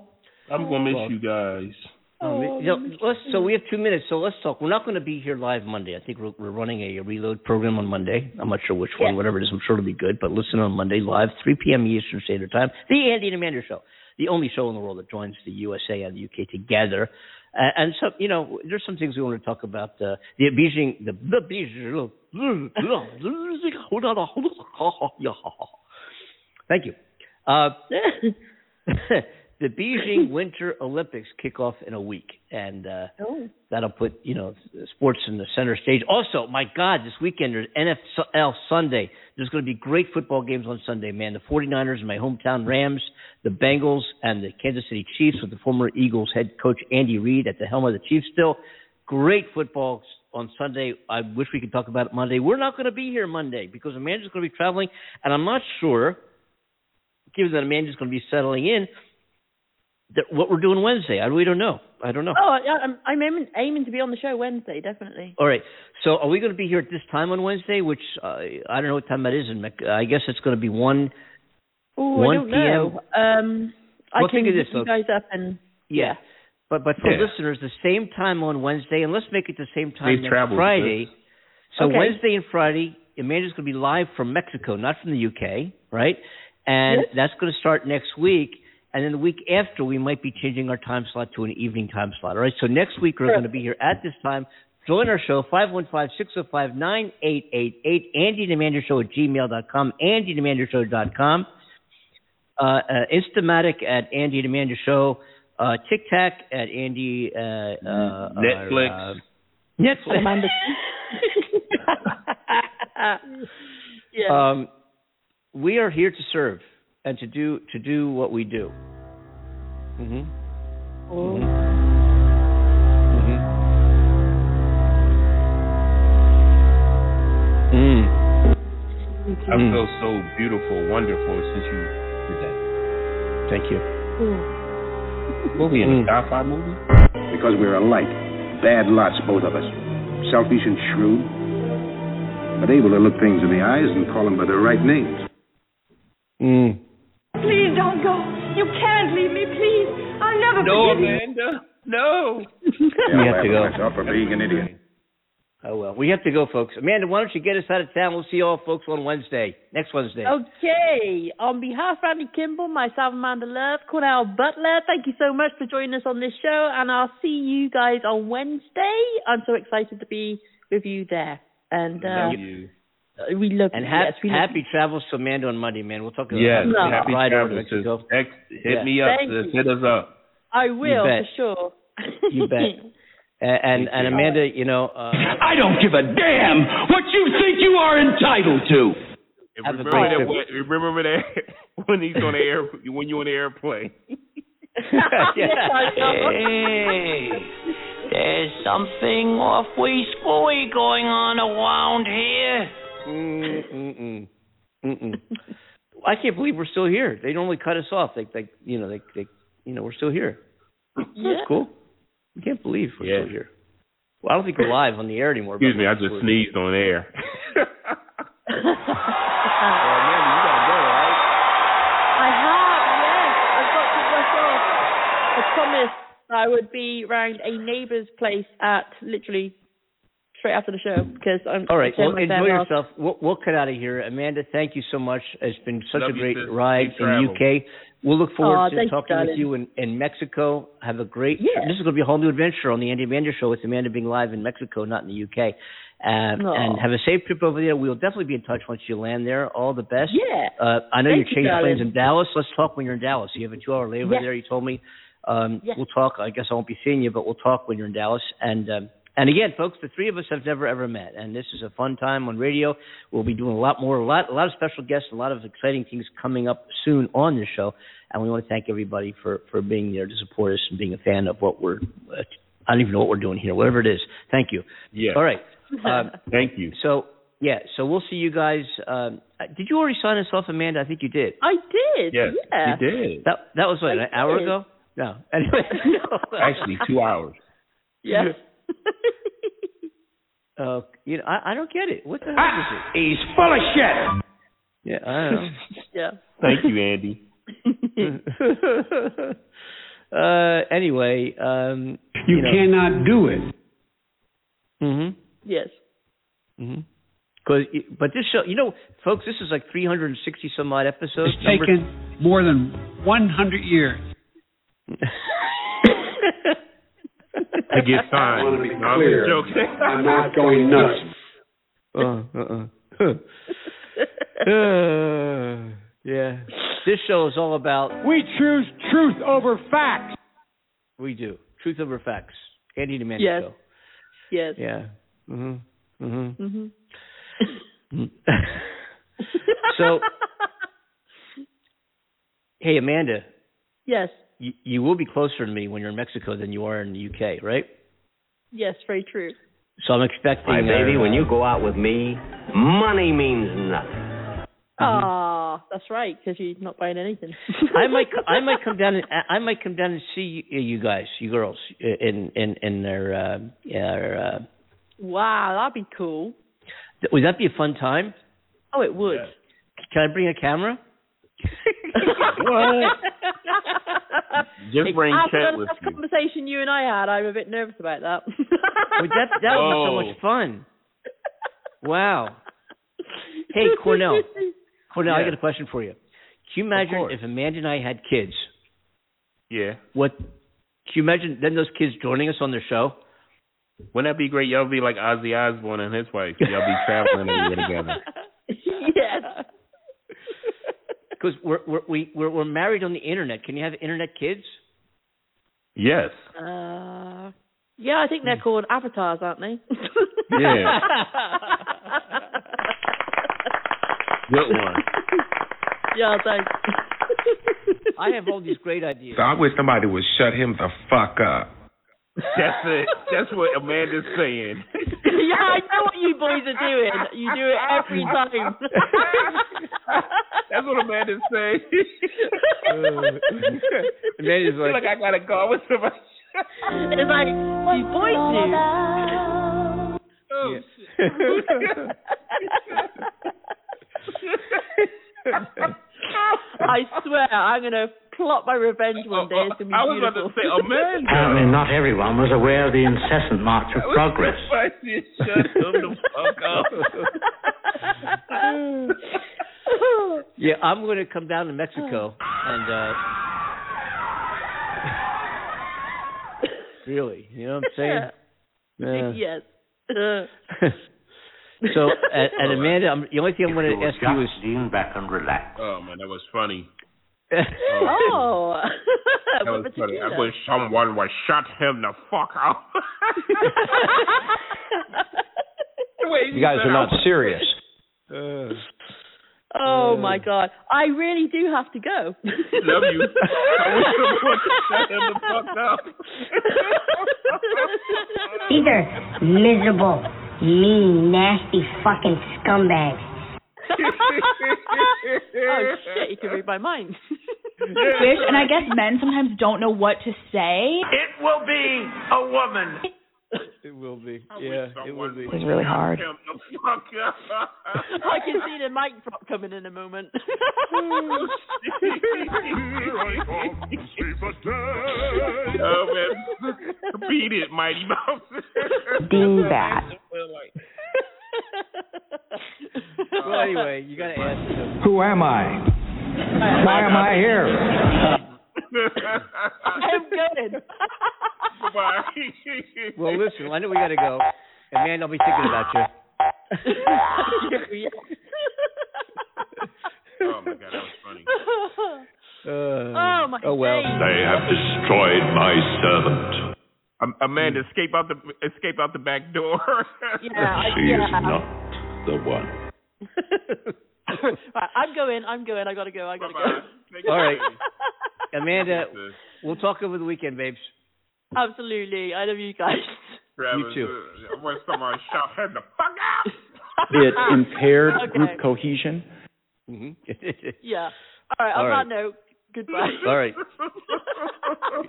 [SPEAKER 13] I'm gonna miss you guys.
[SPEAKER 10] Um, you know, let's, so we have two minutes, so let's talk. We're not going to be here live Monday. I think we're, we're running a, reload program on Monday. I'm not sure which one, whatever it is. I'm sure it'll be good. But listen on Monday live, 3 p.m. Eastern Standard Time. The Andy and Amanda Show, the only show in the world that joins the USA and the UK together. Uh, and so, you know, there's some things we want to talk about. Uh, the Beijing, the, the Beijing. Thank you. Uh, the Beijing Winter Olympics kick off in a week, and uh,
[SPEAKER 11] oh.
[SPEAKER 10] that'll put you know sports in the center stage. Also, my God, this weekend there's NFL Sunday. There's going to be great football games on Sunday, man. The 49ers and my hometown Rams, the Bengals, and the Kansas City Chiefs with the former Eagles head coach Andy Reid at the helm of the Chiefs. Still, great football on Sunday. I wish we could talk about it Monday. We're not going to be here Monday because Amanda's going to be traveling, and I'm not sure, given that Amanda's going to be settling in that what we're doing Wednesday. I really don't know. I don't know.
[SPEAKER 11] Oh, yeah, I'm I'm aiming, aiming to be on the show Wednesday, definitely.
[SPEAKER 10] All right. So are we going to be here at this time on Wednesday? Which uh, I don't know what time that is in. I guess it's going to be one.
[SPEAKER 11] Ooh,
[SPEAKER 10] 1
[SPEAKER 11] I don't
[SPEAKER 10] p.m.
[SPEAKER 11] know. Um, I
[SPEAKER 10] Well,
[SPEAKER 11] can
[SPEAKER 10] think of this,
[SPEAKER 11] look you
[SPEAKER 10] folks.
[SPEAKER 11] guys up and
[SPEAKER 10] Yeah. But but for
[SPEAKER 13] Yeah.
[SPEAKER 10] listeners, the same time on Wednesday, and let's make it the same time
[SPEAKER 13] Safe
[SPEAKER 10] next Friday. So
[SPEAKER 11] Okay.
[SPEAKER 10] Wednesday and Friday, Amanda's going to be live from Mexico, not from the UK, right? And
[SPEAKER 11] Yes.
[SPEAKER 10] that's going to start next week. And then the week after, we might be changing our time slot to an evening time slot. All right. So next week we're
[SPEAKER 11] Sure.
[SPEAKER 10] going to be here at this time. Join our show, 515-605-9888, Andy and Amanda Show at gmail.com, Andy and Amanda Show.com, uh, uh, Instamatic at Andy and Amanda Show, uh, Tic Tac at Andy, uh, uh,
[SPEAKER 13] Netflix.
[SPEAKER 10] Uh, Netflix.
[SPEAKER 11] Yeah.
[SPEAKER 10] Um, we are here to serve and to do to do what we do. hmm
[SPEAKER 11] Oh.
[SPEAKER 10] Mhm Mm.
[SPEAKER 13] I
[SPEAKER 10] Mm.
[SPEAKER 13] feel so beautiful, wonderful since you did that.
[SPEAKER 10] Thank you.
[SPEAKER 13] Movie in
[SPEAKER 10] Mm.
[SPEAKER 13] the sci-fi movie.
[SPEAKER 35] Because we're alike. Bad lots, both of us. Selfish and shrewd, but able to look things in the eyes and call them by their right names.
[SPEAKER 10] Mm.
[SPEAKER 36] Please don't go. You can't leave me, please. I'll never
[SPEAKER 13] No,
[SPEAKER 36] forgive you.
[SPEAKER 13] No, Amanda. No.
[SPEAKER 10] We have to go.
[SPEAKER 35] Myself for being an idiot.
[SPEAKER 10] Oh well, we have to go, folks. Amanda, why don't you get us out of town? We'll see you all, folks, on Wednesday, next Wednesday.
[SPEAKER 11] Okay. On behalf of Andy Kimball, myself, Amanda Love, Cornell Butler, thank you so much for joining us on this show, and I'll see you guys on Wednesday. I'm so excited to be with you there. And uh,
[SPEAKER 13] Love you.
[SPEAKER 11] uh, we love
[SPEAKER 10] And
[SPEAKER 11] you.
[SPEAKER 10] ha-
[SPEAKER 11] yes, we love
[SPEAKER 10] happy travels to Amanda on Monday, man. We'll talk about
[SPEAKER 13] Yes.
[SPEAKER 11] No.
[SPEAKER 13] Happy
[SPEAKER 10] ride to
[SPEAKER 13] travels. sis.
[SPEAKER 10] Mexico.
[SPEAKER 13] Ex- hit
[SPEAKER 10] Yeah.
[SPEAKER 13] me up.
[SPEAKER 11] Thank
[SPEAKER 13] sis.
[SPEAKER 11] you.
[SPEAKER 13] Hit us up.
[SPEAKER 11] I will for sure.
[SPEAKER 10] You bet. And and, and Amanda, you know, uh,
[SPEAKER 37] I don't give a damn what you think you are entitled to.
[SPEAKER 13] And
[SPEAKER 10] Have
[SPEAKER 13] remember
[SPEAKER 10] great
[SPEAKER 13] that.
[SPEAKER 10] trip.
[SPEAKER 13] when- Remember that when he's on the air when you're on the airplane.
[SPEAKER 37] Hey, there's something awfully screwy going on around here.
[SPEAKER 10] Mm-mm. Mm-mm. I can't believe we're still here. They normally cut us off. They, they, you know, they, they, you know, we're still here.
[SPEAKER 11] Yeah.
[SPEAKER 10] That's cool. I can't believe we're
[SPEAKER 13] Yeah.
[SPEAKER 10] still here. Well, I don't think we're live on the air anymore.
[SPEAKER 13] Excuse me, I just sneezed on air. Amanda, you got to go, right?
[SPEAKER 11] I have, yes. I've got to rush off. I promised I would be around a neighbour's place at literally straight after the show because I'm.
[SPEAKER 10] All right.
[SPEAKER 11] I'm
[SPEAKER 10] Well,
[SPEAKER 11] my
[SPEAKER 10] enjoy
[SPEAKER 11] farewell.
[SPEAKER 10] yourself. We'll, we'll cut out of here. Amanda, thank you so much. It's been such
[SPEAKER 13] Love
[SPEAKER 10] a great
[SPEAKER 13] sis.
[SPEAKER 10] ride
[SPEAKER 13] Safe
[SPEAKER 10] in
[SPEAKER 13] travel.
[SPEAKER 10] UK. We'll look forward to talking with you in, in Mexico. Have a great.
[SPEAKER 11] Yeah.
[SPEAKER 10] This is going to be a whole new adventure on the Andy Amanda Show with Amanda being live in Mexico, not in the UK. Um,
[SPEAKER 11] Aw.
[SPEAKER 10] and have a safe trip over there. We'll definitely be in touch once you land there. All the best.
[SPEAKER 11] Yeah.
[SPEAKER 10] Uh, I know
[SPEAKER 11] Thank
[SPEAKER 10] you
[SPEAKER 11] you,
[SPEAKER 10] planes in Dallas. Let's talk when you're in Dallas. You have a two-hour layover
[SPEAKER 11] Yes.
[SPEAKER 10] there. You told me. Um,
[SPEAKER 11] Yes.
[SPEAKER 10] We'll talk. I guess I won't be seeing you, but we'll talk when you're in Dallas. And um, and again, folks, the three of us have never ever met, and this is a fun time on radio. We'll be doing a lot more, a lot, a lot of special guests, a lot of exciting things coming up soon on this show. And we want to thank everybody for for being there to support us and being a fan of what we're. Uh, I don't even know what we're doing here. Whatever it is, thank you.
[SPEAKER 13] Yeah.
[SPEAKER 10] All right. Um,
[SPEAKER 13] Thank you.
[SPEAKER 10] so yeah, so we'll see you guys. Um, uh, did you already sign us off, Amanda? I think you did.
[SPEAKER 11] I did.
[SPEAKER 13] Yes,
[SPEAKER 11] yeah.
[SPEAKER 13] you did.
[SPEAKER 10] That that was what
[SPEAKER 11] I
[SPEAKER 10] an hour ago. No. Anyway.
[SPEAKER 13] Actually, two hours.
[SPEAKER 11] Yes.
[SPEAKER 10] Uh, you know, I, I don't get it. What the hell is it?
[SPEAKER 37] He's full of shit.
[SPEAKER 10] Yeah, I don't know.
[SPEAKER 11] yeah.
[SPEAKER 13] Thank you, Andy.
[SPEAKER 10] uh, anyway, um,
[SPEAKER 37] You,
[SPEAKER 10] you know,
[SPEAKER 37] cannot do it.
[SPEAKER 10] Mm-hmm.
[SPEAKER 11] Yes.
[SPEAKER 10] Mm-hmm. Cause, but this show, you know, folks, this is like 360 some odd episodes.
[SPEAKER 37] It's
[SPEAKER 10] Number-
[SPEAKER 37] taken more than 100 years.
[SPEAKER 13] To get signed.
[SPEAKER 35] I want to be
[SPEAKER 13] No, I'm just joking.
[SPEAKER 35] I'm not going nuts.
[SPEAKER 10] uh, uh, uh. uh, Yeah. This show is all about.
[SPEAKER 27] We choose truth over facts.
[SPEAKER 10] We do truth over facts. Andy and Amanda
[SPEAKER 11] Yes.
[SPEAKER 10] show.
[SPEAKER 11] Yes.
[SPEAKER 10] Yeah. Mhm. Mhm.
[SPEAKER 11] Mhm.
[SPEAKER 10] so, hey Amanda,
[SPEAKER 11] Yes.
[SPEAKER 10] You, you will be closer to me when you're in Mexico than you are in the UK, right?
[SPEAKER 11] Yes. Very true.
[SPEAKER 10] So I'm expecting.
[SPEAKER 33] My baby,
[SPEAKER 10] uh,
[SPEAKER 33] when you go out with me, money means nothing.
[SPEAKER 11] Ah, that's right. Because you're not buying anything.
[SPEAKER 10] I might I might come down and I might come down and see you, you guys, you girls, in in in their uh, their, uh,
[SPEAKER 11] Wow, that'd be cool.
[SPEAKER 10] would that be a fun time?
[SPEAKER 11] Oh, it would.
[SPEAKER 10] Can I bring a camera?
[SPEAKER 11] What?
[SPEAKER 13] Just bring
[SPEAKER 11] After
[SPEAKER 13] Chet
[SPEAKER 11] the
[SPEAKER 13] with
[SPEAKER 11] last
[SPEAKER 13] you.
[SPEAKER 11] conversation you and I had, I'm a bit nervous about that.
[SPEAKER 10] Would that that would be so much fun. Wow. Hey Cornell, Cornell, I got a question for you. Can you imagine if Amanda and I had kids?
[SPEAKER 13] Yeah.
[SPEAKER 10] What? Can you imagine then those kids joining us on their show?
[SPEAKER 13] Wouldn't that be great? Y'all be like Ozzy Osbourne and his wife. Y'all be traveling everywhere together.
[SPEAKER 11] yes.
[SPEAKER 10] Because we're we're we, we're we're married on the internet. Can you have internet kids?
[SPEAKER 13] Yes.
[SPEAKER 11] Uh, yeah, I think they're called avatars, aren't they?
[SPEAKER 13] Yeah. Good one.
[SPEAKER 11] yeah, thanks.
[SPEAKER 10] I have all these great ideas.
[SPEAKER 38] I wish somebody would shut him the fuck up.
[SPEAKER 13] That's it. That's what Amanda's saying.
[SPEAKER 11] yeah, I know what you boys are doing. You do it every time.
[SPEAKER 13] That's what Amanda's saying.
[SPEAKER 10] Uh, Amanda's like,
[SPEAKER 13] like I gotta go with somebody.
[SPEAKER 11] it's like you boys do.
[SPEAKER 13] Oh,
[SPEAKER 11] I swear, I'm gonna plot my revenge one day. It's gonna be
[SPEAKER 13] I was about to say Amanda.
[SPEAKER 39] Apparently, not everyone was aware of the incessant march of progress.
[SPEAKER 13] Shut the fuck up.
[SPEAKER 10] Yeah, I'm going to come down to Mexico and uh really, you know what I'm saying? Yeah.
[SPEAKER 11] yes.
[SPEAKER 10] So, and, and Amanda, I'm, the only thing I'm going to ask you is
[SPEAKER 33] lean back and relax.
[SPEAKER 13] Oh man, that was funny.
[SPEAKER 11] oh.
[SPEAKER 13] That was funny. I wish someone would shut him the fuck up. The
[SPEAKER 40] You guys
[SPEAKER 13] said
[SPEAKER 40] are not
[SPEAKER 13] it.
[SPEAKER 40] serious.
[SPEAKER 11] Oh my god. I really do have to go.
[SPEAKER 13] Love you. I wish someone would shut him the fuck up.
[SPEAKER 41] These are miserable, mean, nasty fucking scumbags.
[SPEAKER 11] oh shit, you can read my mind.
[SPEAKER 42] Wish, and I guess men sometimes don't know what to say.
[SPEAKER 3] It will be a woman.
[SPEAKER 10] It will be. Yeah, it will be.
[SPEAKER 41] It's really hard.
[SPEAKER 13] Him the fuck up.
[SPEAKER 11] I can see the mic drop coming in a moment.
[SPEAKER 13] oh man, beat it, Mighty Mouse.
[SPEAKER 41] Dingbat.
[SPEAKER 10] well, anyway, you got to ask him.
[SPEAKER 27] Who am I? Why am I here?
[SPEAKER 11] I'm good.
[SPEAKER 13] Bye.
[SPEAKER 10] Well, listen, I know we got to go. And man, I'll be thinking about you.
[SPEAKER 13] oh my god, that was funny.
[SPEAKER 10] Uh,
[SPEAKER 11] oh my
[SPEAKER 10] oh well.
[SPEAKER 37] They have destroyed my servant.
[SPEAKER 13] Um, Amanda, escape out the escape out the back door.
[SPEAKER 11] Yeah, I,
[SPEAKER 37] She is not the one.
[SPEAKER 11] right, I'm going. I'm going. I gotta go. I gotta go.
[SPEAKER 10] All right, Amanda, we'll talk over the weekend, babes.
[SPEAKER 11] Absolutely. I love you guys.
[SPEAKER 13] Travis,
[SPEAKER 10] You too.
[SPEAKER 13] uh, I want someone to shout him the fuck out.
[SPEAKER 27] It impaired
[SPEAKER 11] Okay.
[SPEAKER 27] group cohesion.
[SPEAKER 10] Mm-hmm.
[SPEAKER 11] Yeah. All right.
[SPEAKER 10] All
[SPEAKER 11] On
[SPEAKER 10] right.
[SPEAKER 11] that note, goodbye.
[SPEAKER 10] All right.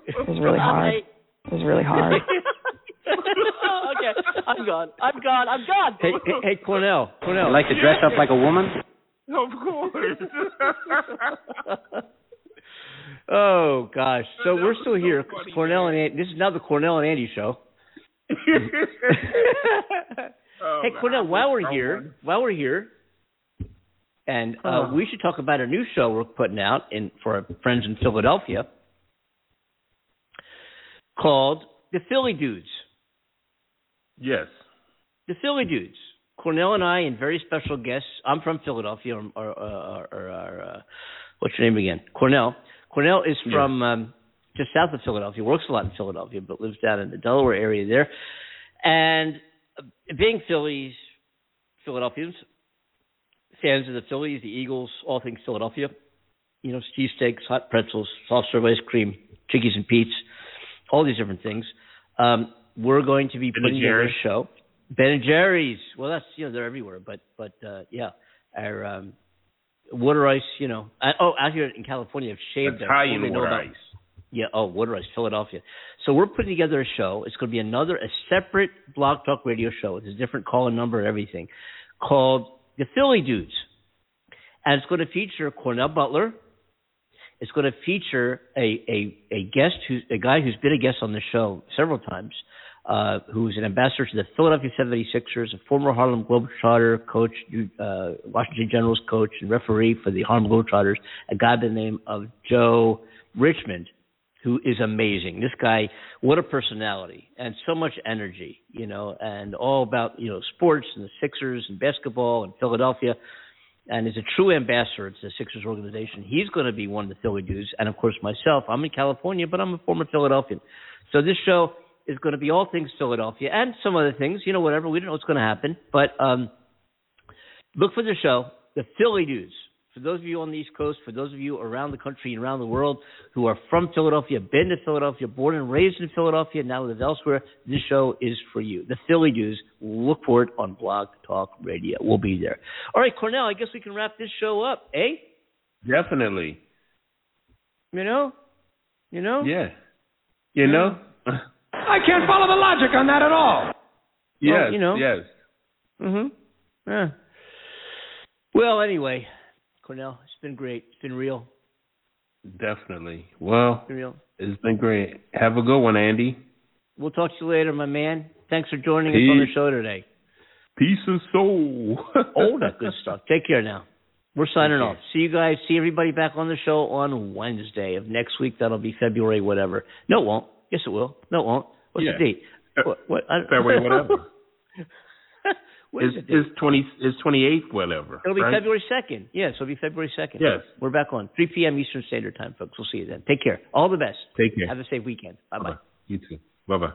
[SPEAKER 41] It was really hard. It was really hard.
[SPEAKER 11] okay. I'm gone. I'm gone. I'm gone.
[SPEAKER 10] Hey, hey, hey, Cornell, Cornell.
[SPEAKER 33] like to dress up like a woman?
[SPEAKER 13] Of course.
[SPEAKER 10] Oh gosh, so we're still here. Cornell and Andy, this is now the Cornell and Andy show.
[SPEAKER 13] Oh,
[SPEAKER 10] hey
[SPEAKER 13] man,
[SPEAKER 10] Cornell, while we're here, while we're here, and uh, we should talk about a new show we're putting out in for our friends in Philadelphia called The Philly Dudes.
[SPEAKER 13] Yes.
[SPEAKER 10] The Philly Dudes. Cornell and I and very special guests. I'm from Philadelphia, or, or, or, or, or uh, what's your name again? Cornell. Cornell is from um, just south of Philadelphia. Works a lot in Philadelphia, but lives down in the Delaware area there. And uh, being Phillies, Philadelphians, fans of the Phillies, the Eagles, all things Philadelphia. You know, cheesesteaks, hot pretzels, soft serve ice cream, Chickies and Pete's, all these different things. Um, we're going to be
[SPEAKER 13] Ben
[SPEAKER 10] putting together a show. Ben and Jerry's. Well, that's you know they're everywhere, but but uh, yeah, our um, water ice. You know, uh, oh, out here in California, I've shaved
[SPEAKER 13] Italian
[SPEAKER 10] know
[SPEAKER 13] water
[SPEAKER 10] about-
[SPEAKER 13] ice.
[SPEAKER 10] Yeah, oh, water ice, Philadelphia. So we're putting together a show. It's going to be another a separate Blog Talk Radio show. It's a different call and number and everything, called the Philly Dudes, and it's going to feature Cornell Butler. It's going to feature a a a guest who a guy who's been a guest on the show several times, uh, who's an ambassador to the Philadelphia 76ers, a former Harlem Globetrotter coach, uh, Washington Generals coach, and referee for the Harlem Globetrotters, a guy by the name of Joe Richmond, who is amazing. This guy, what a personality and so much energy, you know, and all about you know sports and the Sixers and basketball and Philadelphia and is a true ambassador to the Sixers organization. He's going to be one of the Philly dudes, and of course myself. I'm in California, but I'm a former Philadelphian. So this show is going to be all things Philadelphia and some other things, you know, whatever. We don't know what's going to happen, but um, look for the show, the Philly News. For those of you on the East Coast, for those of you around the country and around the world who are from Philadelphia, been to Philadelphia, born and raised in Philadelphia, now live elsewhere, this show is for you. The Philly News. Look for it on Blog Talk Radio. We'll be there. All right, Cornell, I guess we can wrap this show up, eh?
[SPEAKER 13] Definitely.
[SPEAKER 10] You know? You know?
[SPEAKER 13] Yeah. You know?
[SPEAKER 38] I can't follow the logic on that at all.
[SPEAKER 13] yes.
[SPEAKER 10] you know.
[SPEAKER 13] Yes.
[SPEAKER 10] Mm-hmm. Yeah. Well, anyway, Cornell, it's been great. It's been real.
[SPEAKER 13] Definitely. Well,
[SPEAKER 10] It's been real.
[SPEAKER 13] it's been great. Have a good one, Andy.
[SPEAKER 10] We'll talk to you later, my man. Thanks for joining us on the show today.
[SPEAKER 13] Peace and soul.
[SPEAKER 10] All that good stuff. Take care now. We're signing off. See you guys. See everybody back on the show on Wednesday of next week. That'll be February, whatever. No, it won't. Yes, it will. No, it won't. What's
[SPEAKER 13] Yeah.
[SPEAKER 10] the date? What? what I,
[SPEAKER 13] February, whatever.
[SPEAKER 10] What is
[SPEAKER 13] it's
[SPEAKER 10] the date?
[SPEAKER 13] it's twenty it's twenty eighth, whatever.
[SPEAKER 10] It'll be
[SPEAKER 13] right?
[SPEAKER 10] February 2nd. Yes, it'll be February 2nd.
[SPEAKER 13] Yes.
[SPEAKER 10] We're back on 3 p.m. Eastern Standard Time, folks. We'll see you then. Take care. All the best.
[SPEAKER 13] Take care.
[SPEAKER 10] Have a safe weekend. Bye-bye.
[SPEAKER 13] You too. Bye bye.